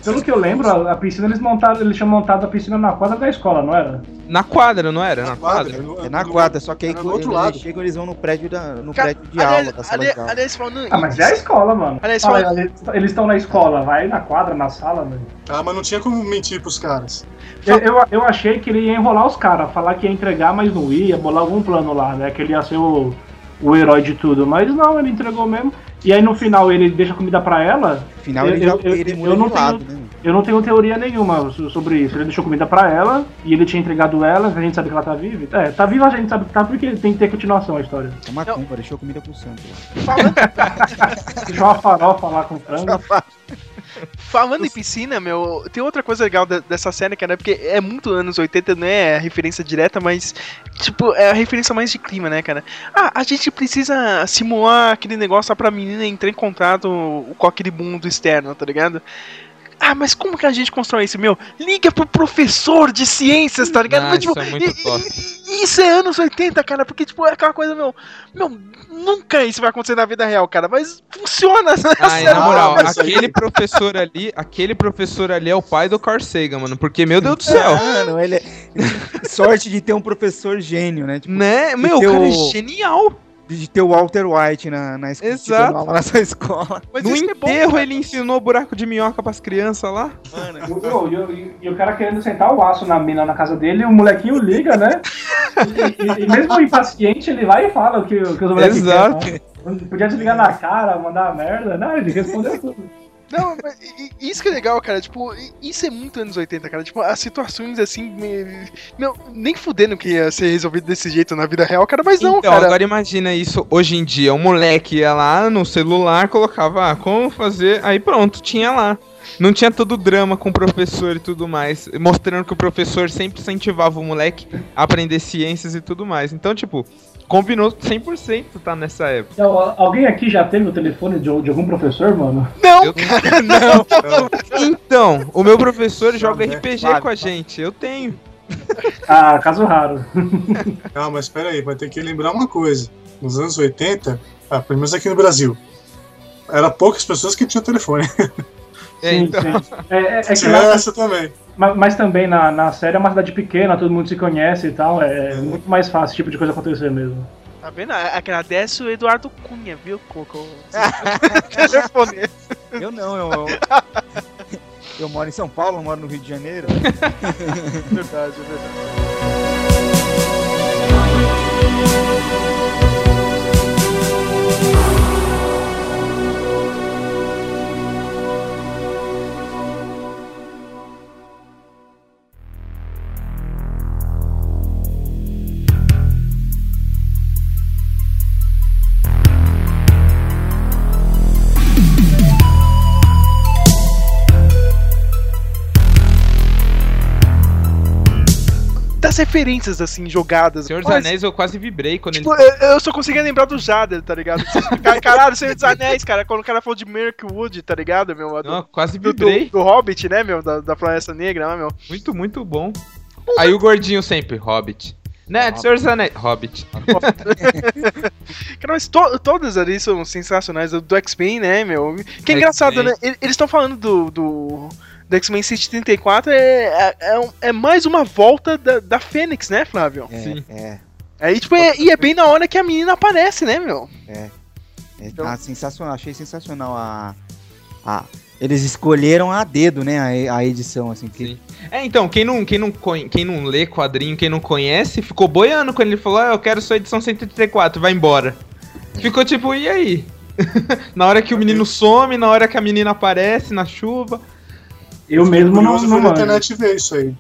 Pelo que eu lembro, a, a piscina eles montaram, eles tinham montado a piscina na quadra da escola, não era? Na quadra, não era? Na quadra. É na quadra, só que aí do quando outro eles lado. chegam, eles vão no prédio, da, no Cara, prédio de aula, aliás, da sala aliás, de aula. aliás, falando Ah, mas é a escola, mano. Aliás, fala- eles- eles estão na escola, vai na quadra, na sala, mano. Ah, mas não tinha como mentir pros caras. Eu, eu, eu achei que ele ia enrolar os caras, falar que ia entregar, mas não ia, bolar algum plano lá, né? Que ele ia ser o, o herói de tudo. Mas não, ele entregou mesmo. E aí no final ele deixa comida pra ela. No final eu- ele eu- joga eu- ele eu não tenho- lado, né? Eu não tenho teoria nenhuma so- sobre isso. Ele deixou comida pra ela e ele tinha entregado ela, a gente sabe que ela tá viva. É, tá viva a gente sabe que tá porque tem que ter continuação a história. É uma cumba, deixou comida pro santo. Deixou uma farofa lá com frango. Falando em piscina, meu, tem outra coisa legal de- dessa série, cara, porque é muito anos 80, não é a referência direta, mas, tipo, é a referência mais de clima, né, cara? Ah, a gente precisa simular aquele negócio pra menina entrar em contato com aquele mundo externo, tá ligado? Ah, mas como que a gente constrói isso, meu? Liga pro professor de ciências, tá ligado? Ah, Mas, tipo, isso é muito e- e- Isso é anos 80, cara, porque, tipo, é aquela coisa, meu, meu, nunca isso vai acontecer na vida real, cara, mas funciona, né? Ai, na moral, mas- aquele professor ali, aquele professor ali é o pai do Carl Sagan, mano. Porque, meu Deus do céu. Mano, ele é... Sorte de ter um professor gênio, né? Tipo, Né? Meu, o cara é genial. De ter o Walter White na, na escola, Exato. aula na sua escola. Mas No é enterro cara. ele ensinou buraco de minhoca pras crianças lá. E, o- e o- e- e o cara querendo sentar o aço na mina na casa dele, o molequinho liga, né? E, e- e mesmo impaciente, ele vai e fala o que, o que os moleques Exato. querem. né? Podia desligar na cara, mandar merda. Não, ele respondeu tudo. Não, mas isso que é legal, cara. Tipo, isso é muito anos 80, cara. Tipo, as situações assim. me- Meu, nem fudendo que ia ser resolvido desse jeito na vida real, cara. Mas não, então, cara. agora imagina isso hoje em dia. Um moleque ia lá no celular, colocava, ah, como fazer, aí pronto, tinha lá. Não tinha todo o drama com o professor e tudo mais, mostrando que o professor sempre incentivava o moleque a aprender ciências e tudo mais. Então, tipo, combinou 100% tá nessa época. Então, alguém aqui já teve o telefone de, de algum professor, mano? Não, Eu- cara, não. Então, o meu professor joga Joga, RPG claro. com a gente. Eu tenho. Ah, caso raro. Ah, mas espera aí, vai ter que lembrar uma coisa. Nos anos 80, ah, pelo menos aqui no Brasil, era poucas pessoas que tinham telefone. É, Sim, então. sim. É, é- é que lá, essa também. mas, mas também na, na série é uma cidade pequena, todo mundo se conhece e tal. É, muito mais fácil esse tipo de coisa acontecer mesmo. Tá vendo? Agradece o Eduardo Cunha, viu, Coco? Telefone. Eu não, eu, eu, eu moro em São Paulo, eu moro no Rio de Janeiro. Verdade, é verdade. Referências, assim, jogadas. Senhor dos Mas, Anéis eu quase vibrei quando Tipo, ele. eu, só conseguia lembrar do Jader, tá ligado? Cara, Caralho, Senhor dos Anéis, cara. Quando o cara falou de Mirkwood, tá ligado, meu? Do, Não, quase do, do, vibrei. do Hobbit, né, meu? Da, da Floresta Negra, né, meu? Muito, muito bom. Aí o gordinho sempre, Hobbit. Né, Senhor dos Anéis. Hobbit. Cara, mas to- todas ali são sensacionais. Do, do X-Men, né, meu? Que é engraçado, né? Eles estão falando do, do, do X-Men 134, é, é, é, um- é mais uma volta da, da Fênix, né, Flávio? É, Sim. é, Aí, tipo, é, e é bem na hora que a menina aparece, né, meu? é, Então- tá sensacional, achei sensacional a, a eles escolheram a dedo, né, a, a edição assim, que Sim. É, então, quem não, quem, não, quem não lê quadrinho, quem não conhece, ficou boiando quando ele falou, ah, eu quero sua edição 134, vai embora. Ficou tipo, e aí? na hora que o menino some, na hora que a menina aparece na chuva. Eu mesmo não, não na internet ver isso aí.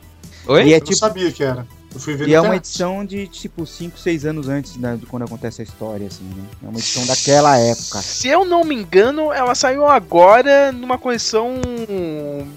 Oi? E é eu não tipo- sabia que era. Eu fui ver E é uma edição de tipo 5, 6 anos antes né, de quando acontece a história, assim, né? É uma edição daquela época. Se eu não me engano, ela saiu agora numa coleção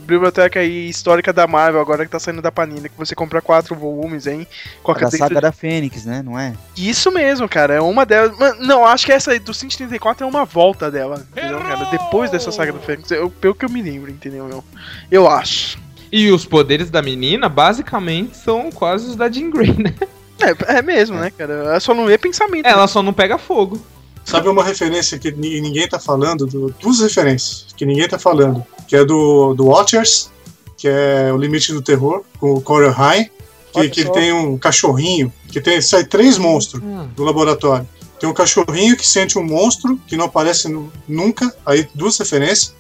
biblioteca aí histórica da Marvel, agora que tá saindo da Panini, que você compra quatro volumes, hein? Com a Da cadência saga da Fênix, né? Não é? Isso mesmo, cara. É uma delas. Mas, Não, acho que essa do 134 é uma volta dela. Entendeu, cara? Depois dessa saga do Fênix. Eu, pelo que eu me lembro, entendeu, meu? Eu acho. E os poderes da menina, basicamente, são quase os da Jean Grey, né? É, é mesmo, né, cara? Ela só não vê pensamento. Ela só não pega fogo. Sabe uma referência que ni- ninguém tá falando? Do, duas referências que ninguém tá falando. Que é do, do Watchers, que é o limite do terror, com o Corey High, que, que ele tem um cachorrinho, que tem, sai três monstros do laboratório. Tem um cachorrinho que sente um monstro, que não aparece nu- nunca, aí duas referências.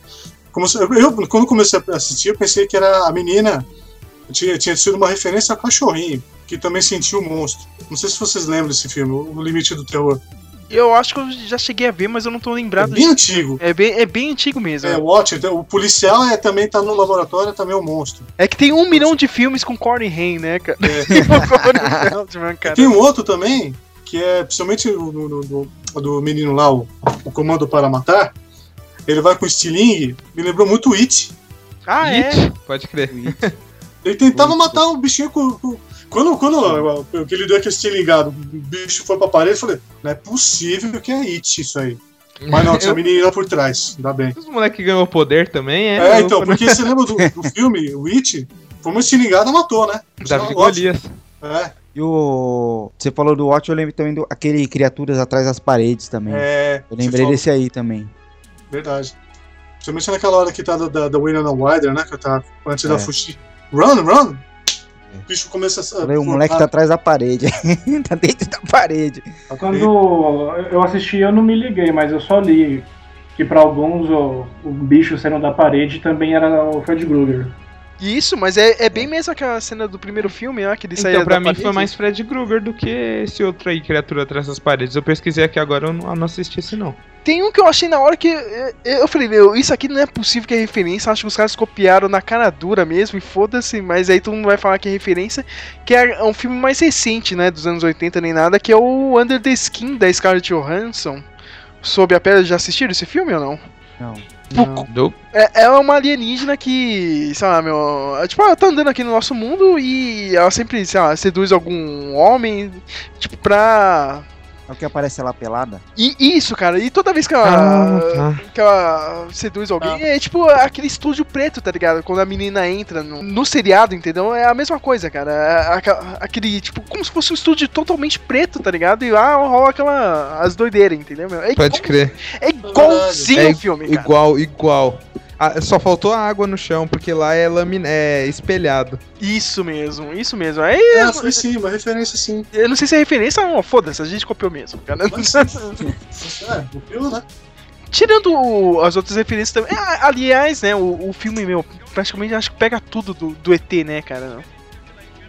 Como se- eu, quando comecei a assistir, eu pensei que era a menina, tinha, tinha sido uma referência ao cachorrinho, que também sentiu o monstro. Não sei se vocês lembram desse filme, O Limite do Terror. Eu acho que eu já cheguei a ver, mas eu não tô É lembrado. bem antigo. É bem, é bem antigo mesmo. É, É, o Watcher, o policial é, também tá no laboratório, é também um monstro. que tem um milhão de filmes com Corey Haim, né, cara? Cara. Tem um outro também, que é principalmente o do, do- do- do menino lá, o, o Comando para Matar. Ele vai com o estilingue, me lembrou muito o It. Ah, é? It, pode crer. Ele tentava matar o bichinho com. com- quando, quando eu- eu- que ele deu aquele estilingado, o bicho foi pra parede, eu falei, não é possível que é It isso aí. Mas não, tinha a Eu- menina por trás, ainda bem. Os moleques ganhou poder também, é? É, Eu- então, porque você lembra do, do filme, o It? Foi uma estilingada, matou, né? Davi Ótimo. Golias. É, E o. Você falou do Watch, eu lembro também do aquele Criaturas Atrás das Paredes também. é. eu lembrei desse aí também. Verdade. Principalmente naquela hora que tá da, da, da Winona Ryder, né? Que tá antes da É. fugir. Run, run! O bicho começa a. Falei, o moleque tá atrás da parede. tá dentro da parede. Quando eu assisti, eu não me liguei, mas eu só li que pra alguns o, o bicho saindo da parede também era o Fred Krueger. Isso, mas é, é bem mesmo aquela cena do primeiro filme, né? Que ele saía Então, pra da mim parede. foi mais Fred Krueger do que esse outro aí, Criatura Atrás das Paredes. Eu pesquisei aqui agora, eu não, eu não assisti esse não. Tem um que eu achei na hora que. eh, Eu falei, meu, isso aqui não é possível que é referência. Acho que os caras copiaram na cara dura mesmo, e foda-se, mas aí todo mundo vai falar que é referência. Que é um filme mais recente, né? Dos anos 80 nem nada, que é o Under the Skin da Scarlett Johansson. Sob a pele, já assistiram esse filme ou não? Não. Do... É, ela é uma alienígena que, sei lá, meu. é, Tipo, ela tá andando aqui no nosso mundo e ela sempre, sei lá, seduz algum homem, tipo, pra. Só que aparece ela pelada. E isso, cara, e toda vez que ela, Ah, tá. que ela seduz alguém, é tipo aquele estúdio preto, tá ligado? Quando a menina entra no, no seriado, entendeu? É a mesma coisa, cara. É aquele, tipo, como se fosse um estúdio totalmente preto, tá ligado? E lá rola aquela. as doideiras, entendeu? É Pode igual- crer. É igualzinho É o filme, cara. Igual, igual. Ah, só faltou a água no chão, porque lá é, lamin... é espelhado. Isso mesmo, isso mesmo. Aí É, foi sim, uma referência sim. eu não sei se é referência ou não, foda-se, a gente copiou mesmo, cara. É, copiou, né? Tirando o- as outras referências também. É, aliás, né, o, o filme, meu, praticamente acho que pega tudo do, do ET, né, cara?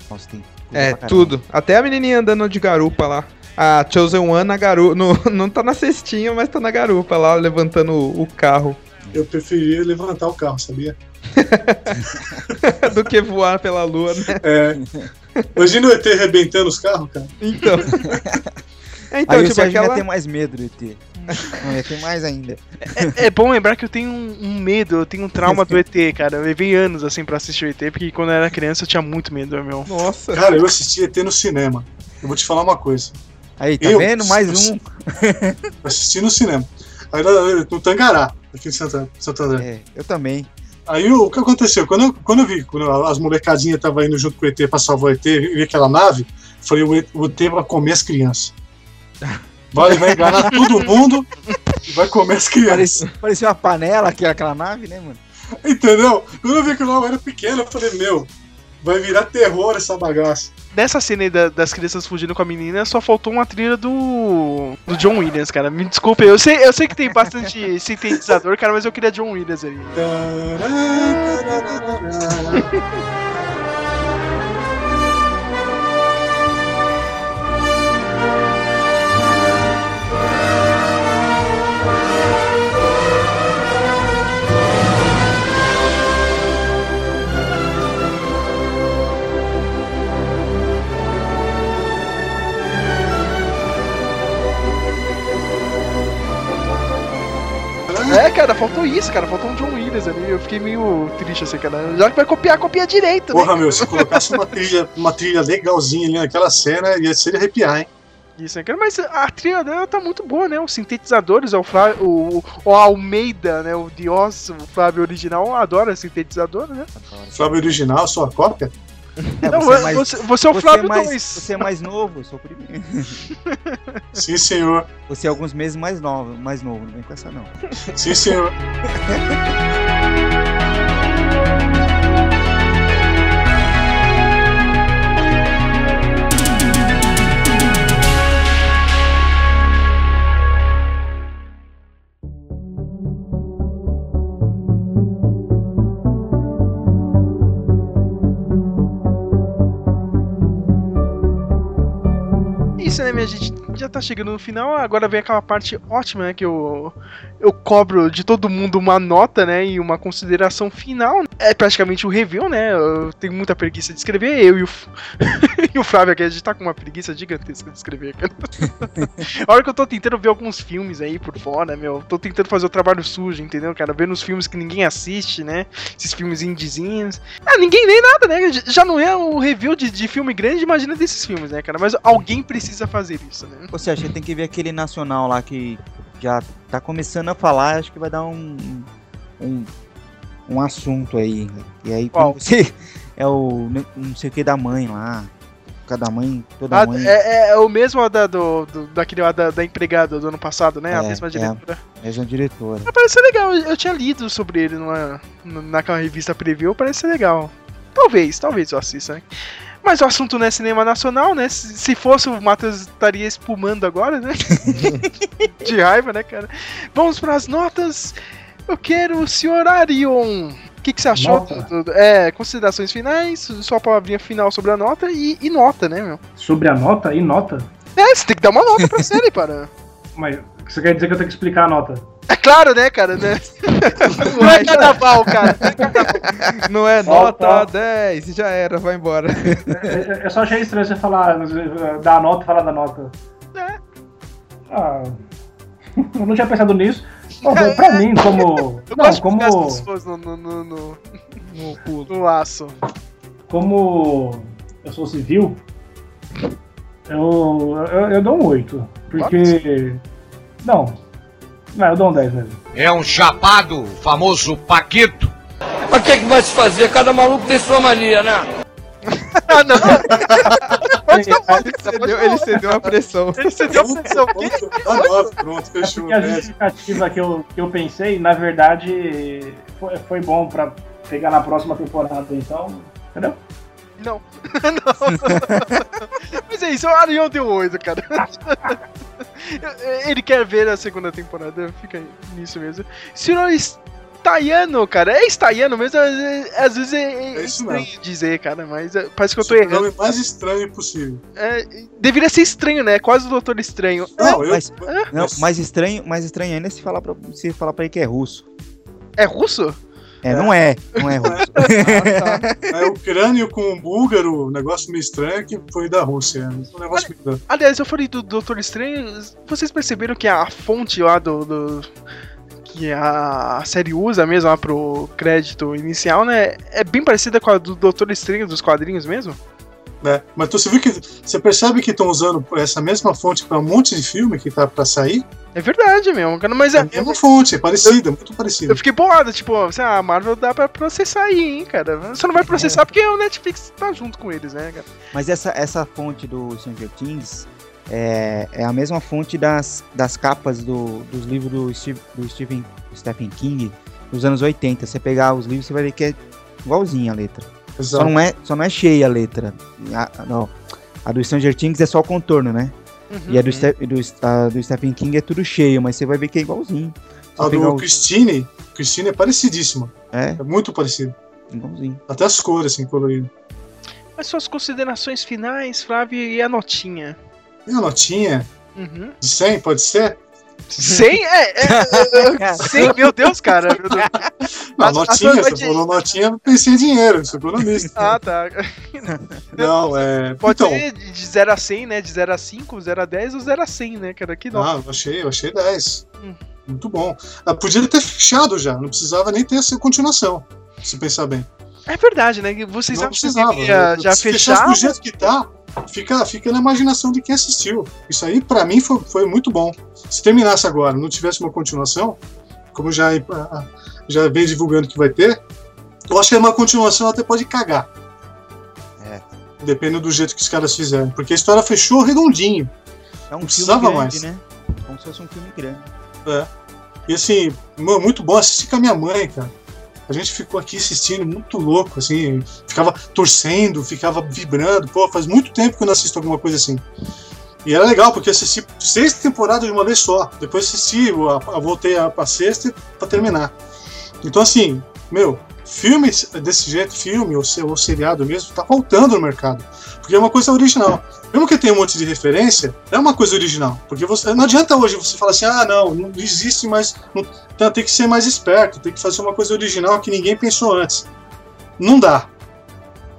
Nossa, tem. É, tudo. Até a menininha andando de garupa lá. A Chosen One na garupa. No, não tá na cestinha, mas tá na garupa lá, levantando o, o carro. Eu preferia levantar o carro, sabia? Do que voar pela lua, né? É. Imagina o ET arrebentando os carros, cara. Então. É, então, Aí o tipo, Sérgio aquela. ia ter mais medo do ET. Não, ia ter mais ainda. É bom lembrar que eu tenho um, um medo, eu tenho um trauma do ET, cara. Eu levei anos assim pra assistir o ET, porque quando eu era criança eu tinha muito medo, meu. Nossa. Cara, eu assisti ET no cinema. Eu vou te falar uma coisa. Aí, tá Eu- vendo? Mais um. Eu assisti no cinema. Aí no Tangará, aqui em Santa, Santo André. É, eu também. Aí o, que aconteceu? Quando eu, quando eu vi, quando as molecadinhas estavam indo junto com o ET pra salvar o ET, vi aquela nave, falei, o ET, o ET vai comer as crianças. Vai, vai enganar todo mundo e vai comer as crianças. Parecia, parecia uma panela, aquela, aquela nave, né, mano? Entendeu? Quando eu vi que o nave era pequeno, eu falei, meu, vai virar terror essa bagaça. Nessa cena aí da- das crianças fugindo com a menina, só faltou uma trilha do. do John Williams, cara. Me desculpe, eu sei, eu sei que tem bastante sintetizador, cara, mas eu queria John Williams ali. É, cara, faltou isso, cara. Faltou um John Williams ali. Eu fiquei meio triste assim, cara. Já que vai copiar, copia direito, né? Porra, meu, se colocasse uma trilha, uma trilha legalzinha ali naquela cena, ia ser de arrepiar, hein? Isso, né, cara? Mas a trilha dela tá muito boa, né? Os sintetizadores, o, Flá- o, o Almeida, né? O Dios, o Flávio original, adora sintetizador, né? Flávio original, sua cópia? É, Não, você, é mais, você, você é o você Flávio é mais, 2. Você é mais novo, eu sou o primeiro. Sim, senhor. Você é alguns meses mais novo, mais novo, não vem com essa não. Sim, senhor. Já tá chegando no final, agora vem aquela parte ótima, né? Que eu, eu cobro de todo mundo uma nota, né? E uma consideração final. É praticamente o review, né? Eu tenho muita preguiça de escrever, eu e o, e o Flávio aqui, a gente tá com uma preguiça gigantesca de escrever, cara. A hora que eu tô tentando ver alguns filmes aí por fora, meu, tô tentando fazer o trabalho sujo, entendeu, cara? Vendo os filmes que ninguém assiste, né? Esses filmes indizinhos. Ah, ninguém lê nada, né? Já não é o review de, de filme grande, imagina desses filmes, né, cara? Mas alguém precisa fazer isso, né? Ou seja, tem que ver aquele nacional lá que já tá começando a falar, acho que vai dar um. um, um assunto aí. E aí Qual? você. É o. não sei o que da mãe lá. Cada mãe, toda Ah, mãe. é, é o mesmo da, do, do- daquele lá da, da empregada do ano passado, né? a É, mesma é. diretora. Mesma diretora. Ah, Parece ser legal, eu, eu tinha lido sobre ele numa, naquela revista preview, parece ser legal. Talvez, talvez eu assista, né? Mas o assunto não é cinema nacional, né? Se, se fosse, o Matheus estaria espumando agora, né? De raiva, né, cara? Vamos pras notas. Eu quero o senhor Arion. O que, que você achou? Do- do- é, considerações finais, sua palavrinha final sobre a nota e, e nota, né, meu? Sobre a nota e nota. É, você tem que dar uma nota pra série, para. Mas você quer dizer que eu tenho que explicar a nota? É claro, né, cara, né? Não é carnaval, cara. Não é Nota. nota 10, já era, vai embora. Eu, eu só achei estranho você falar, dar a nota e falar da nota. É. Ah, eu não tinha pensado nisso. Bom, pra mim, como. Eu Não, como. no, no, no, no, no laço. como eu sou civil, eu, eu, eu dou um 8. Porque. Não. Não, eu dou um 10 mesmo. É um chapado, o famoso Paquito. Mas o que, que vai se fazer? Cada maluco tem sua mania, né? ah, não! ele, cedeu, ele cedeu a pressão. Ele cedeu a pressão. Dá 9, pronto, fechou. A justificativa que eu, que eu pensei, na verdade, foi, foi bom pra pegar na próxima temporada, então. Entendeu? Não. não. Mas é isso, o Arion deu 8, cara. Ele quer ver a segunda temporada, fica nisso mesmo. Senhor Staiano, cara, é Staiano mesmo, às vezes é, é, É estranho dizer, cara, mas é, parece que eu tô O nome errando. mais estranho possível. É, deveria ser estranho, né? Quase o Doutor Estranho. Não, eu. Mas, não, mais estranho, mais estranho ainda é se falar pra, se falar pra ele que é russo. É russo? É, não é, não é russo. É o crânio com o búlgaro, um negócio meio estranho que foi da Rússia. Um negócio meio doido. Aliás, eu falei do Doutor Estranho. Vocês perceberam que a fonte lá do. do- que a série usa mesmo lá pro crédito inicial, né? É bem parecida com a do Doutor Estranho dos quadrinhos mesmo. Né? Mas tu, você viu que. Você percebe que estão usando essa mesma fonte pra um monte de filme que tá pra sair? É verdade mesmo, cara, mas É é. a mesma fonte, é parecida, muito parecida. Eu fiquei bolado, tipo, assim, a Marvel dá pra processar aí, hein, cara. Você não vai processar porque o Netflix tá junto com eles, né, cara? Mas essa, essa fonte do Stranger Things é, é a mesma fonte das, das capas do, dos livros do, Steve, do Stephen, Stephen King dos anos 80. Você pegar os livros, você vai ver que é igualzinha a letra. Só não é, só não é cheia a letra. A, não. a do Stranger Things é só o contorno, né? E a do, Ste- do, a do Stephen King é tudo cheio, mas você vai ver que é igualzinho. Só A do o- Christine, Christine é parecidíssima. É, É muito parecido. igualzinho. Até as cores, assim, coloridas. Mas suas considerações finais, Flávio, e a notinha? E a notinha Uhum. de 100, pode ser? 100? É, é, é, é 100, meu Deus, cara. Meu Deus. Não, A- a notinha, sua você falou notinha, eu pensei em dinheiro, sou economista. Ah, tá. Não, é. Pode então, ser de 0 a 100, né? De 0 a 5, 0 a 10 ou 0 a 100, né, cara? Que não. ah, eu achei, eu achei 10. Hum. Muito bom. Ah, podia ter fechado já, não precisava nem ter essa continuação, se pensar bem. É verdade, né? Vocês não acham que precisava. deveria já se fechar? fechasse do jeito que tá, fica, fica na imaginação de quem assistiu. Isso aí, pra mim, foi, foi muito bom. Se terminasse agora, não tivesse uma continuação, como já, já vem divulgando que vai ter, eu acho que uma continuação até pode cagar. É. Dependendo do jeito que os caras fizeram. Porque a história fechou redondinho. É um filme precisava grande, mais. né? Como se fosse um filme grande. E assim, muito bom assistir com a minha mãe, cara. A gente ficou aqui assistindo muito louco, assim, ficava torcendo, ficava vibrando. Pô, faz muito tempo que eu não assisto alguma coisa assim. E era legal, porque assisti seis temporadas de uma vez só. Depois assisti, a- a- voltei a, pra sexta pra terminar. Então, assim, meu, filmes desse jeito, filme ou, se- ou seriado mesmo, tá faltando no mercado. Porque é uma coisa original. Mesmo que tenha um monte de referência, é uma coisa original. Porque você, não adianta hoje você falar assim, ah, não, não existe mais. Não, então tem que ser mais esperto, tem que fazer uma coisa original que ninguém pensou antes. Não dá.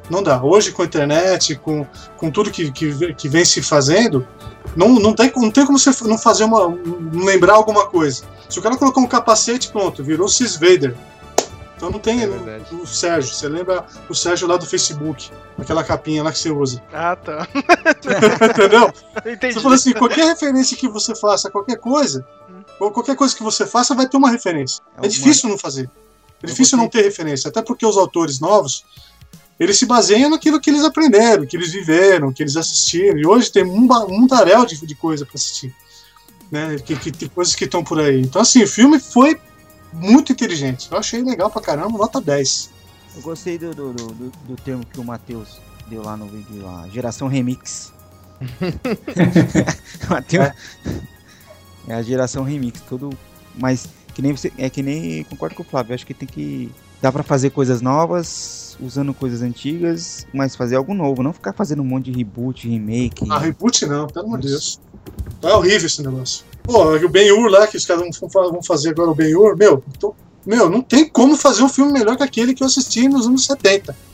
Não dá. Hoje, com a internet, com, com tudo que, que, que vem se fazendo, não, não, tem, não tem como você não fazer uma. não lembrar alguma coisa. Se o cara colocou um capacete, pronto, virou Cis Vader. Então não tem É o- Sérgio. Você lembra o Sérgio lá do Facebook? Aquela capinha lá que você usa. Ah, tá. Entendeu? Entendi. Você fala assim, qualquer referência que você faça, qualquer coisa, ou qualquer coisa que você faça, vai ter uma referência. É, uma- difícil não fazer. É Eu difícil não ter referência, até porque os autores novos, eles se baseiam naquilo que eles aprenderam, que eles viveram, que eles assistiram. E hoje tem um, ba- um taréu de, de coisa para assistir. Né? Que, que, tem coisas que estão por aí. Então, assim, o filme foi muito inteligente. Eu achei legal pra caramba, nota 10. Eu gostei do, do, do, do- termo que o Matheus deu lá no vídeo lá, geração remix. Matheus. É a geração remix, tudo. Mas que nem você. É que nem. Concordo com o Flávio. Acho que tem que. Dá pra fazer coisas novas, usando coisas antigas, mas fazer algo novo. Não ficar fazendo um monte de reboot, remake. Ah, reboot não, pelo amor de Deus. Tá horrível esse negócio. Pô, o Ben-Hur lá, que os caras vão fa- vão fazer agora o Ben-Hur, meu, meu, não tem como fazer um filme melhor que aquele que eu assisti nos anos 70.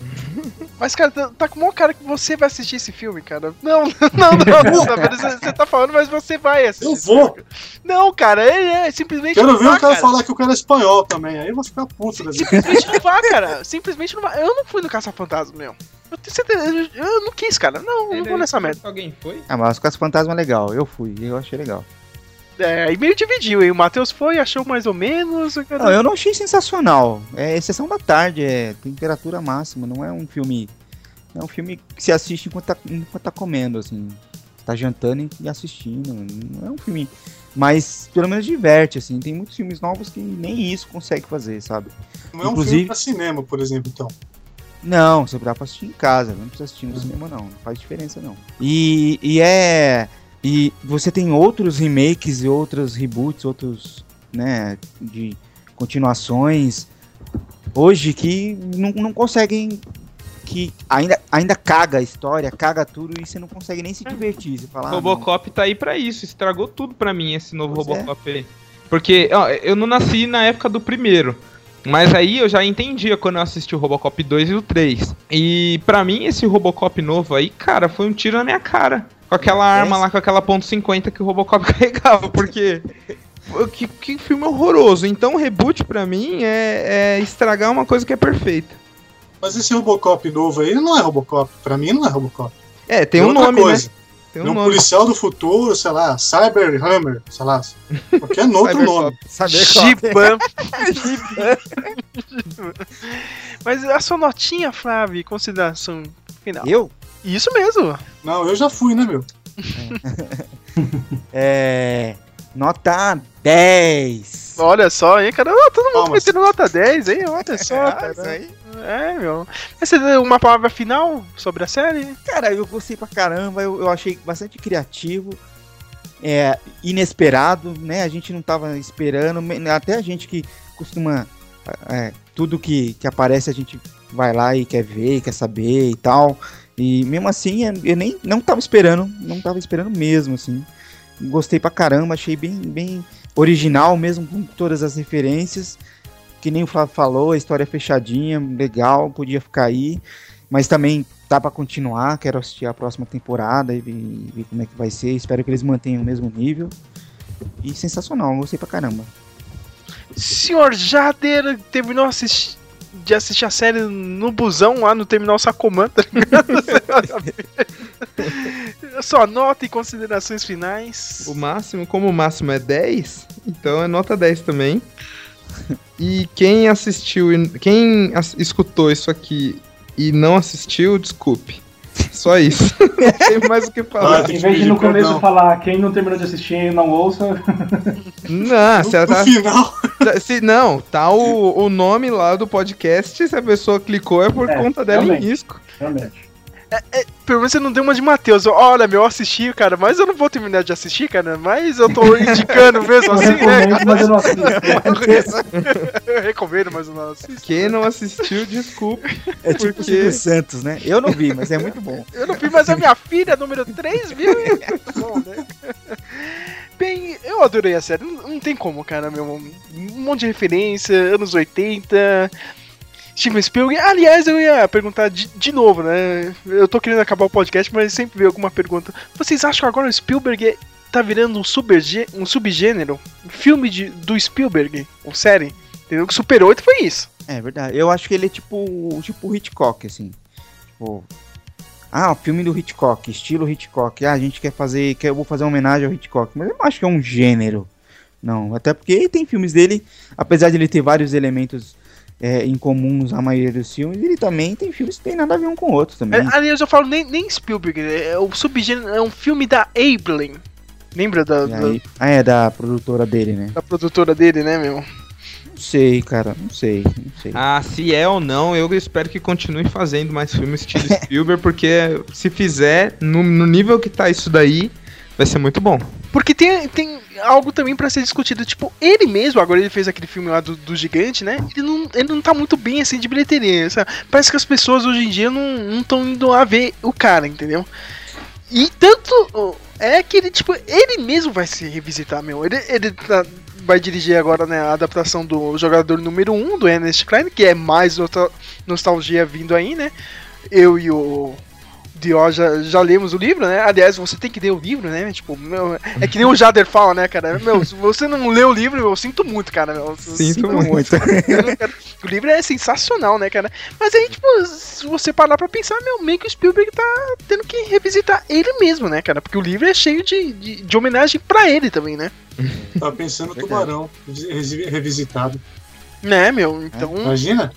Mas, cara, tá, tá com o maior cara que você vai assistir esse filme, cara. Não, não, não, não, você, você tá falando, mas você vai assistir. Eu vou. filme. Não, cara, é, é simplesmente Quero não ver vá, o cara cara. falar que o cara é espanhol também, aí eu vou ficar puto. Simplesmente não vá, cara. Simplesmente não vá. Eu não fui no Caça-Fantasma, meu. Eu tenho certeza. Eu não quis, cara. Não, não vou nessa merda. Alguém foi? Ah, mas com as fantasmas é legal. Eu fui, eu achei legal. É, aí meio dividiu, hein? O Matheus foi, achou mais ou menos. Não, eu não achei sensacional. É exceção da tarde, é temperatura máxima. Não é um filme. É um filme que se assiste enquanto tá, enquanto tá comendo, assim. Tá jantando e assistindo. Não é um filme. Mas pelo menos diverte, assim. Tem muitos filmes novos que nem isso consegue fazer, sabe? Não é um filme pra cinema, por exemplo, então. Não, você dá pra assistir em casa, não precisa assistir no cinema, não. Não faz diferença, não. E, e é. E você tem outros remakes e outros reboots, outros, né, de continuações hoje que não, não conseguem que ainda, ainda caga a história, caga tudo e você não consegue nem se divertir. Você fala, ah, Robocop tá aí pra isso, estragou tudo pra mim esse novo pois Robocop é. aí. Porque ó, eu não nasci na época do primeiro. Mas aí eu já entendia quando eu assisti o Robocop 2 e o 3. E para mim esse Robocop novo aí, cara, foi um tiro na minha cara. Com aquela arma lá, com aquela ponto .50 que o Robocop carregava, porque... que, que filme horroroso. Então o reboot pra mim é, é estragar uma coisa que é perfeita. Mas esse Robocop novo aí não é Robocop. Pra mim não é Robocop. É, tem, tem um nome, coisa. né? Tem um, um policial do futuro, sei lá, Cyber Hammer, sei lá. Qualquer outro nome. Giban. Mas a sua notinha, Flávio, consideração final. Eu? Isso mesmo. Não, eu já fui, né, meu? é. Nota 10. Olha só, hein, cara. Todo mundo metendo nota 10, hein? Olha só, é, cara. É, meu. Você deu uma palavra final sobre a série? Cara, eu gostei pra caramba. Eu, eu achei bastante criativo. É, inesperado, né? A gente não tava esperando. Até a gente que costuma. É, tudo que, que aparece a gente vai lá e quer ver, quer saber e tal. E mesmo assim, eu nem não tava esperando, não tava esperando mesmo, assim. Gostei pra caramba, achei bem, bem original mesmo, com todas as referências. Que nem o Flávio falou, a história é fechadinha, legal, podia ficar aí. Mas também dá para continuar, quero assistir a próxima temporada e ver, como é que vai ser. Espero que eles mantenham o mesmo nível. E sensacional, gostei pra caramba. Senhor Jader terminou assistir de assistir a série no busão lá no terminal Sacomã, tá ligado? Só nota e considerações finais. O máximo, como o máximo é 10, então é nota 10 também. E quem assistiu, quem escutou isso aqui e não assistiu, desculpe. Só isso. não tem mais o que falar. Ah, em vez de no começo falar quem não terminou de assistir não ouça. Não, se ela tá. Final. Se, não, tá o, o nome lá do podcast. Se a pessoa clicou é por é, conta dela realmente, em risco. Realmente. É, é, pelo menos você não deu uma de Matheus. Olha, meu, eu assisti, cara, mas eu não vou terminar de assistir, cara. Mas eu tô indicando mesmo assim, né? Mas eu, não eu recomendo, mas eu não assisto. Quem não assistiu, desculpe. É tipo porque... o Santos, né? Eu não vi, mas é muito bom. Eu não vi, mas a minha filha, número 3, viu? É muito bom, né? Bem, eu adorei a série. Não, não tem como, cara, meu. Um monte de referência, anos 80. Steven Spielberg. Aliás, eu ia perguntar de, de novo, né? Eu tô querendo acabar o podcast, mas sempre veio alguma pergunta. Vocês acham que agora o Spielberg tá virando um, subgê, um subgênero? Um filme de, do Spielberg, ou série? Entendeu? Que Super 8 foi isso. É verdade. Eu acho que ele é tipo, tipo Hitchcock, assim. Tipo. Ah, o filme do Hitchcock, estilo Hitchcock. Ah, a gente quer fazer. Quer, eu vou fazer uma homenagem ao Hitchcock. Mas eu não acho que é um gênero. Não. Até porque tem filmes dele, apesar de ele ter vários elementos é, incomuns a maioria dos filmes, ele também tem filmes que tem nada a ver um com o outro também. É, aliás, eu falo nem, nem Spielberg, é, o subgênero é um filme da Ablin. Lembra da, da... Ah, é, da produtora dele, né? Da produtora dele, né, meu? Não sei, cara, não sei, não sei. Ah, se é ou não, eu espero que continue fazendo mais filmes estilo Spielberg, porque se fizer, no, no nível que tá isso daí, vai ser muito bom. Porque tem, tem algo também para ser discutido. Tipo, ele mesmo, agora ele fez aquele filme lá do, do gigante, né? Ele não, ele não tá muito bem assim de bilheteria. Sabe? Parece que as pessoas hoje em dia não estão indo lá ver o cara, entendeu? E tanto é que ele, tipo, ele mesmo vai se revisitar, meu. Ele, ele tá, vai dirigir agora né, a adaptação do jogador número 1 um, do Ernest Klein, que é mais nostalgia vindo aí, né? Eu e o de ó, já, já lemos o livro, né? Aliás, você tem que ler o livro, né? Tipo, meu, é que nem o Jader fala, né, cara? Meu, se você não lê o livro, eu sinto muito, cara. Meu, eu Sinto muito. o livro é sensacional, né, cara? Mas aí, tipo, se você parar pra pensar, meu, meio que o Spielberg tá tendo que revisitar ele mesmo, né, cara? Porque o livro é cheio de, de, de homenagem pra ele também, né? Tava pensando no Tubarão, revisitado. Né, meu? Então. Imagina?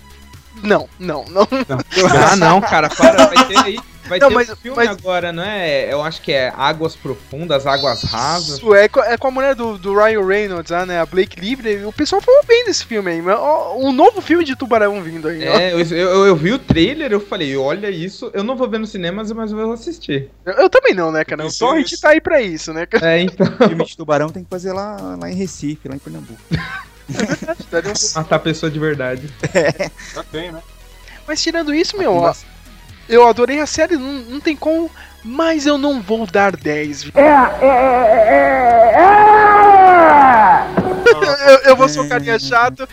Não, não, não. Ah, não, cara, para. Vai ter aí. Vai Não, ter mas- um filme mas- agora, não é? Eu acho que é Águas Profundas, Águas Rasas. Isso, é, é com a mulher do, do Ryan Reynolds, né? A Blake Lively. O pessoal falou bem desse filme aí. Mas, ó, um novo filme de tubarão vindo aí. É, eu, eu, eu vi o trailer, eu falei, olha isso, eu não vou ver no cinema, mas eu vou assistir. Eu, eu também não, né, cara? O Torrent tá aí pra isso, né, cara? É, então. filme de tubarão tem que fazer lá, lá em Recife, lá em Pernambuco. Daria um- Matar pessoa de verdade. Já tem, né? Mas tirando isso, meu, ó, eu adorei a série, não, não tem como, mas eu não vou dar 10. viu? eu, eu vou ser um carinha chato,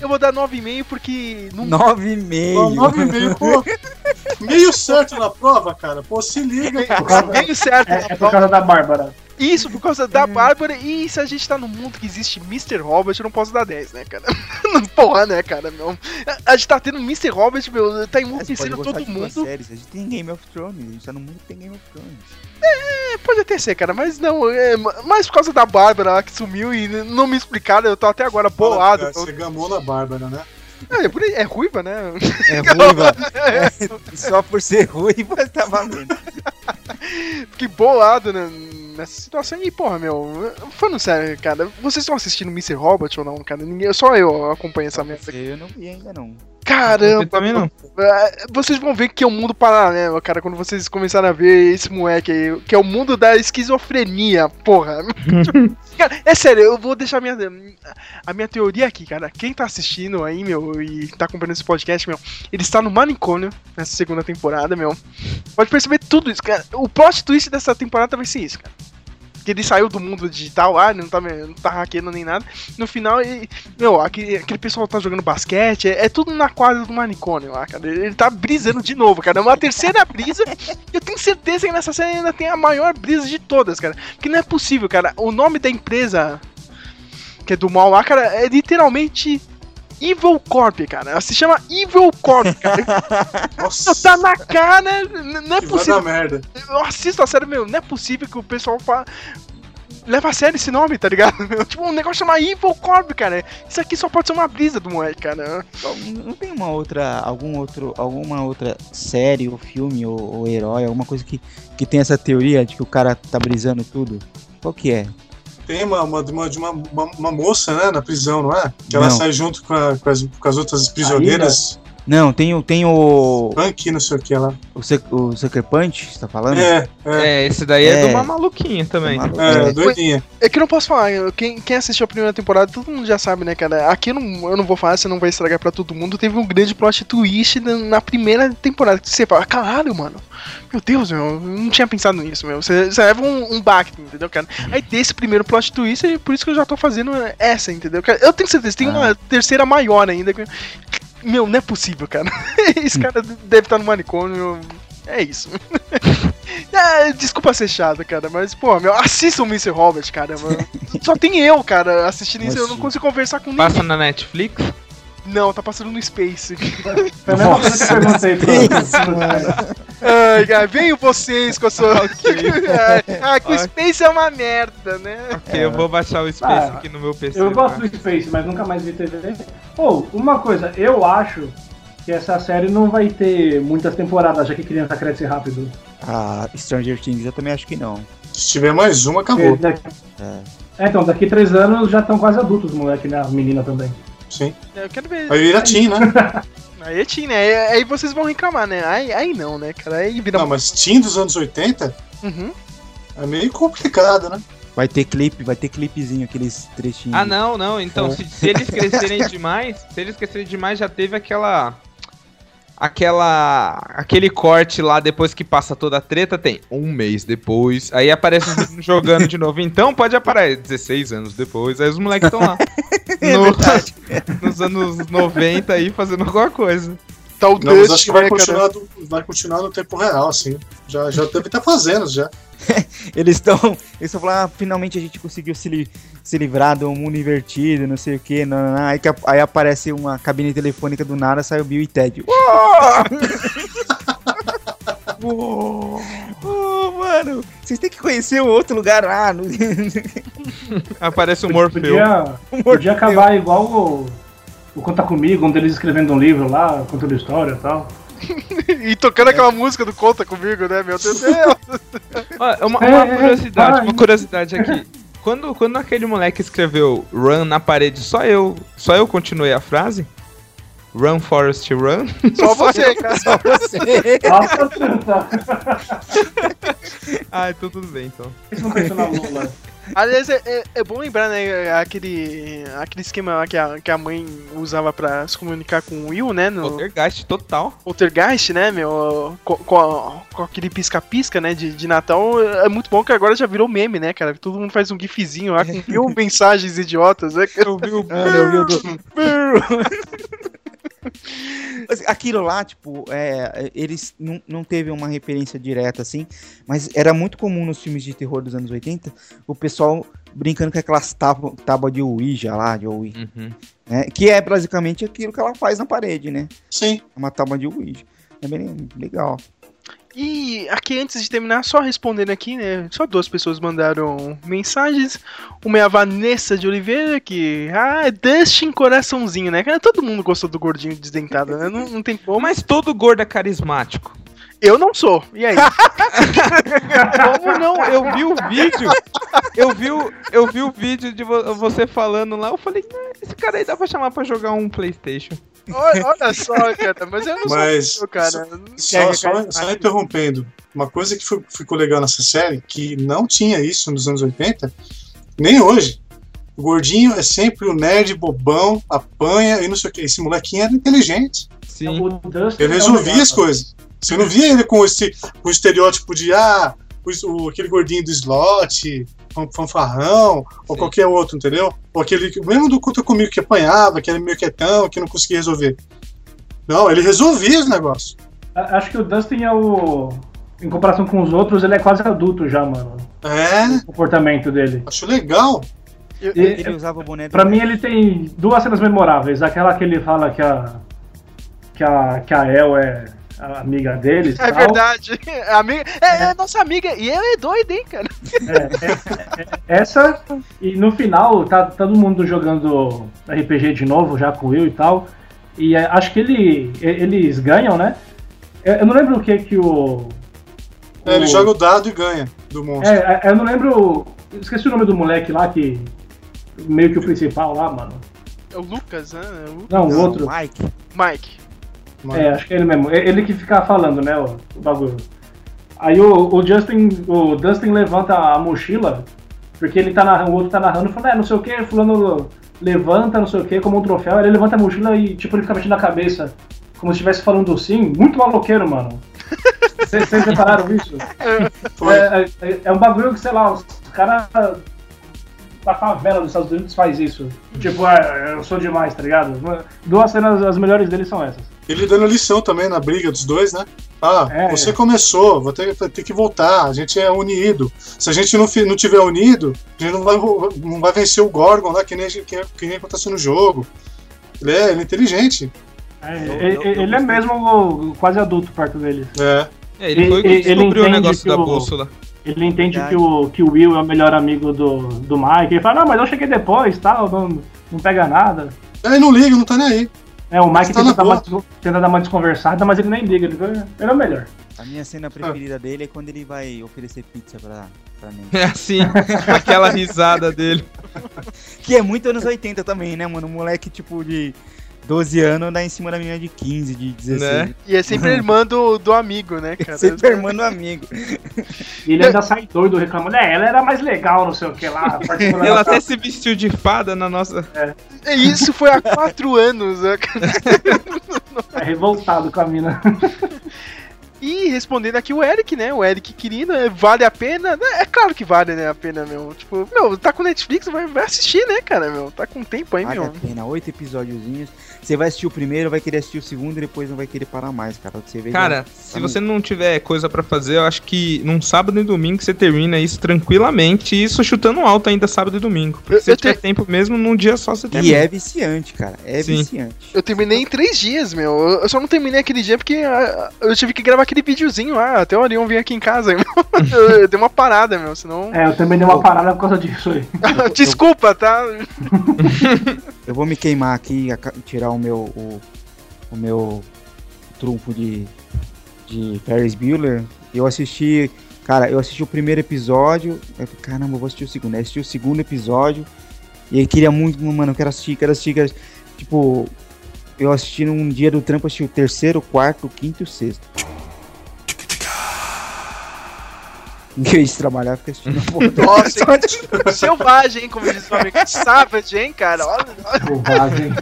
eu vou dar 9,5 porque não Nove e meio. Ó, Nove e meio, pô. Meio certo na prova, cara. Pô, se liga, pô. meio certo. É, é por causa da Bárbara. Isso, por causa da Bárbara. E se a gente tá num mundo que existe Mr. Robert, eu não posso dar 10, né, cara? Porra, né, cara? Meu. A gente tá tendo Mr. Robert, meu, tá enlouquecendo todo mundo. séries. A gente tem Game of Thrones, a gente tá no mundo que tem Game of Thrones. É, pode até ser, cara, mas não, é, mais por causa da Bárbara lá que sumiu e não me explicaram, eu tô até agora bolado. Você gamou na Bárbara, né? É, aí- é ruiva, né? É ruiva. É, só por ser ruiva tá valendo. Fiquei bolado né, nessa situação e, porra, meu, falando sério, cara, vocês estão assistindo Mr. Robot ou não, cara? Ninguém, só eu acompanho essa merda. Eu não vi ainda não. Caramba, Eu também não. É, Vocês vão ver que é um mundo paralelo, cara, quando vocês começarem a ver esse moleque aí, que é o mundo da esquizofrenia, porra. cara, é sério, eu vou deixar minha, a minha teoria aqui, cara. Quem tá assistindo aí, meu, e tá acompanhando esse podcast, meu, ele está no manicômio nessa segunda temporada, meu. Pode perceber tudo isso, cara. O plot twist dessa temporada vai ser isso, cara. Que ele saiu do mundo digital lá, ele não tá, não tá hackeando nem nada. No final, ele, meu, aquele, aquele pessoal tá jogando basquete, é, é tudo na quadra do manicômio lá, cara. Ele, ele tá brisando de novo, cara. É uma terceira brisa. Eu tenho certeza que nessa série ainda tem a maior brisa de todas, cara. Que não é possível, cara. O nome da empresa que é do mal lá, cara, é literalmente Evil Corp, cara. Se chama Evil Corp, cara. Nossa, tá na cara, n- não é que possível. merda. Eu assisto a série, meu, não é possível que o pessoal fa... leva a sério esse nome, tá ligado? Meu, tipo, um negócio chama Evil Corp, cara. Isso aqui só pode ser uma brisa do moleque, cara. Não tem uma outra, algum outro, alguma outra série ou filme ou, ou herói, alguma coisa que, que tem essa teoria de que o cara tá brisando tudo? Qual que é? Tem uma, uma, de uma, uma, uma, moça, né, na prisão, não é? Que ela Não. sai junto com, a- com as, com as outras prisioneiras. Não, tem, o- tem o. Punk, não sei o que lá. O, Suck- o Sucker Punch, você tá falando? É, é, É, esse daí é, É. de uma maluquinha também. Maluco, é, é. doidinha. É que eu não posso falar, eu- quem, quem assistiu a primeira temporada, todo mundo já sabe, né, cara? Aqui eu não, eu não vou falar, você não vai estragar pra todo mundo. Teve um grande plot twist na, na primeira temporada. Que você fala, caralho, mano. Meu Deus, meu, eu não tinha pensado nisso, meu. Você, você leva um, um baque, entendeu, cara? Aí desse primeiro plot twist, e por isso que eu já tô fazendo essa, entendeu? Cara, eu tenho certeza, tem uma terceira maior ainda. que- Meu, não é possível, cara. Esse cara deve estar no manicômio. É isso. É, desculpa ser chato, cara, mas, pô, meu, assista o Mr. Robert, cara, mano. Só tem eu, cara, assistindo isso, eu não consigo conversar com ninguém. Passa na Netflix? Não, tá passando no Space. Foi a mesma coisa que eu perguntei pra Ai, venham vocês com a sua. ah, que o Space é uma merda, né? Ok, eu vou baixar o Space Ah, aqui no meu PC. Eu gosto do Space, mas nunca mais vi TV. Ou, uma coisa, eu acho que essa série não vai ter muitas temporadas, já que criança cresce rápido. Ah, Stranger Things, eu também acho que não. Se tiver mais uma, acabou. Porque daqui- É. É, então, daqui três anos já estão quase adultos, moleque, né? A menina também. Sim. Eu quero ver. Aí vira Tim, né? Aí é teen, né? Aí, aí vocês vão reclamar, né? Aí, aí não, né, cara? Aí vira. Não, mas Tim dos anos 80 Uhum. é meio complicado, né? Vai ter clipe, vai ter clipezinho, aqueles trechinhos. Ah, não, não. Então, se, se eles crescerem demais, se eles crescerem demais, já teve aquela. Aquela. Aquele corte lá depois que passa toda a treta, tem um mês depois. Aí aparece os meninos jogando de novo. Então pode aparecer 16 anos depois. Aí os moleques estão lá. É no- nos anos 90 aí fazendo alguma coisa. Tá o Não, mas Dust, acho que vai continuar, do- vai continuar no tempo real, assim. Já, já deve estar fazendo, já. Eles estão. Eles estão falando, ah, finalmente a gente conseguiu se, li- se livrar do mundo invertido, não sei o que. Aí, que aí aparece uma cabine telefônica do nada, sai o Bill e Ted. Uou! Uou, mano, vocês têm que conhecer um outro lugar lá. No... Aparece o Morfeu. Podia, podia acabar igual o, o Conta Comigo, um deles escrevendo um livro lá, contando história e tal. E tocando aquela música do Conta Comigo, né, meu Deus do céu. Ó, uma, É, uma é, curiosidade, uma curiosidade aqui. Quando, quando aquele moleque escreveu Run na parede, só eu, só eu continuei a frase? Run, Forest, Run? Só você, cara. Só você. Nossa, tá. ah, então tudo bem, então. Isso não pensou na Lula. Aliás, é, é- é bom lembrar, né, aquele, aquele esquema lá que a, que a mãe usava pra se comunicar com o Will, né, no Poltergeist total. Poltergeist, né, meu, com, com, com aquele pisca-pisca, né, de, de Natal, é muito bom que agora já virou meme, né, cara, todo mundo faz um gifzinho lá com mil mensagens idiotas, né. Eu vi o Ah, eu vi o Aquilo lá, tipo, é, eles não, não teve uma referência direta assim, mas era muito comum nos filmes de terror dos anos 80 o pessoal brincando com aquelas tábuas tábua de Ouija lá, de Ouija, Uhum. né? Que é basicamente aquilo que ela faz na parede, né? Sim. É uma tábua de Ouija. É bem legal. E aqui, antes de terminar, só respondendo aqui, né? Só duas pessoas mandaram mensagens. Uma é a Vanessa de Oliveira, que. Ah, é Dustin Coraçãozinho, né? Cara, todo mundo gostou do gordinho desdentado, né? Não, não tem como. Mas todo gordo é carismático. Eu não sou. E aí? Como não? Eu vi o vídeo. Eu vi o, eu vi o vídeo de vo- você falando lá. Eu falei, "Ah, esse cara aí dá pra chamar pra jogar um PlayStation. Olha, olha só, cara. Mas eu não Mas sou, cara. Só, só, só interrompendo, uma coisa que foi- ficou legal nessa série, que não tinha isso nos anos 80, nem hoje. O gordinho é sempre o nerd bobão, apanha e não sei o que. Esse molequinho era inteligente. Sim. Ele é o resolvia as coisas. Você não via ele com esse com o estereótipo de ah, o, o- aquele gordinho do slot, fanfarrão, ou Sim. qualquer outro, entendeu? Ou aquele que- mesmo do conta comigo que apanhava, que era meio quietão, que não conseguia resolver. Não, ele resolvia os negócios. Acho que o Dustin é o. Em comparação com os outros, ele é quase adulto já, mano. É, O comportamento dele. acho legal. E, Ele usava o boné pra mim, ele tem duas cenas memoráveis. Aquela que ele fala que a. que a, que a El é a amiga dele. É tal. verdade. Amiga, é, é nossa amiga. E ela é doida, hein, cara? É, é, é, essa, e no final, tá todo mundo jogando RPG de novo, já com o Will e tal. E é, acho que ele, eles ganham, né? Eu, eu não lembro o que que o. É, ele o- joga o dado e ganha do monstro. É, é, eu não lembro. Esqueci o nome do moleque lá que. Meio que o principal lá, mano. É o Lucas, né? É o Não, o outro. Mike. Mike. Mas- É, acho que é ele mesmo. É Ele que fica falando, né, o, o bagulho. Aí o, o Justin, o Dustin levanta a mochila, porque ele tá narrando, o outro tá narrando, falando, é, não sei o que, fulano levanta, não sei o que, como um troféu, aí ele levanta a mochila e, tipo, ele fica mexendo a cabeça, como se estivesse falando sim, muito maloqueiro, mano. Vocês repararam isso? Foi. É, é, é um bagulho que, sei lá, os caras da favela dos Estados Unidos faz isso. Tipo, ah, eu sou demais, tá ligado? Duas cenas, as melhores deles são essas. Ele dando lição também na briga dos dois, né? Ah, É. você começou, vou ter, ter que voltar, a gente é unido. Se a gente não, não tiver unido, a gente não vai, não vai vencer o Gorgon lá, que nem, que, que nem aconteceu no jogo. Ele é, ele é inteligente. É, Eu- ele, eu- eu ele é mesmo quase adulto perto dele. É. É, ele foi o que Ele- ele o negócio que da o- bússola. Ele entende Verdade. que o, que o Will é o melhor amigo do, do Mike. Ele fala, não, mas eu cheguei depois, tal, não, não pega nada. Ele não liga, não tá nem aí. É, o Mike Tá tenta dar, uma, tenta dar uma desconversada, mas ele nem liga. Ele, fala, ele é o melhor. A minha cena preferida dele é quando ele vai oferecer pizza pra, pra mim. É assim, aquela risada dele. Que é muito anos 80 também, né, mano? Um moleque, tipo, de 12 anos dá em cima da menina de 15, de 16. Né? E é sempre a irmã do, do amigo, né, cara? Sempre irmão do amigo. E ele ainda sai doido reclamando, é, ela era mais legal, não sei o que lá. Ela até se vestiu de fada na nossa. É, Isso foi há quatro anos, né, cara? É revoltado com a mina. E respondendo aqui o Eric, né? O Eric querido, é, vale a pena? Né, É claro que vale, né? A pena, meu. Tipo, meu, tá com Netflix, vai, vai assistir, né, cara, meu? Tá com tempo aí, Vale meu. a pena, oito episódiozinhos. Você vai assistir o primeiro, vai querer assistir o segundo e depois não vai querer parar mais, cara. Você vê Cara, que- se você não tiver coisa pra fazer, eu acho que num sábado e domingo você termina isso tranquilamente. Isso chutando alto ainda sábado e domingo. Porque Eu- se eu tiver tempo mesmo, num dia só você E termina. é viciante, cara. É Sim. viciante. Eu terminei em três dias, meu. Eu só não terminei aquele dia porque ah, eu tive que gravar aquele videozinho lá. Até o Orion vir aqui em casa. eu, eu dei uma parada, meu. Senão. É, eu também dei uma parada por causa disso aí. Desculpa, tá? Eu vou me queimar aqui e aca- o meu o, o meu trunfo de de Ferris Bueller. Eu assisti, cara, eu assisti o primeiro episódio, eu falei, caramba, eu vou assistir o segundo. Assisti o segundo episódio e aí queria muito, mano, eu quero assistir, quero assistir, quero assistir. Tipo, eu assisti num dia do trampo, assisti o terceiro, quarto, quinto e sexto. Em vez de trabalhar, fica assistindo a porra do Nossa, hein? selvagem, hein? Como diz o amigo. Savage, hein, cara? Olha, Selvagem.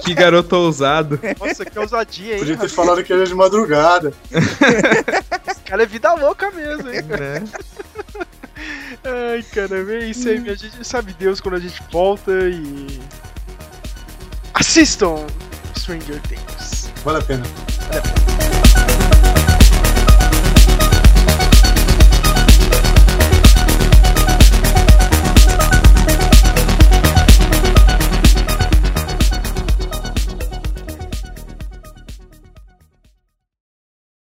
Que garoto ousado. nossa, que ousadia, hein? Podia ter falado que era de madrugada. Esse cara é vida louca mesmo, hein? né? Ai, cara, é isso aí, minha gente sabe Deus quando a gente volta e. Assistam Stranger Things. Vale a pena.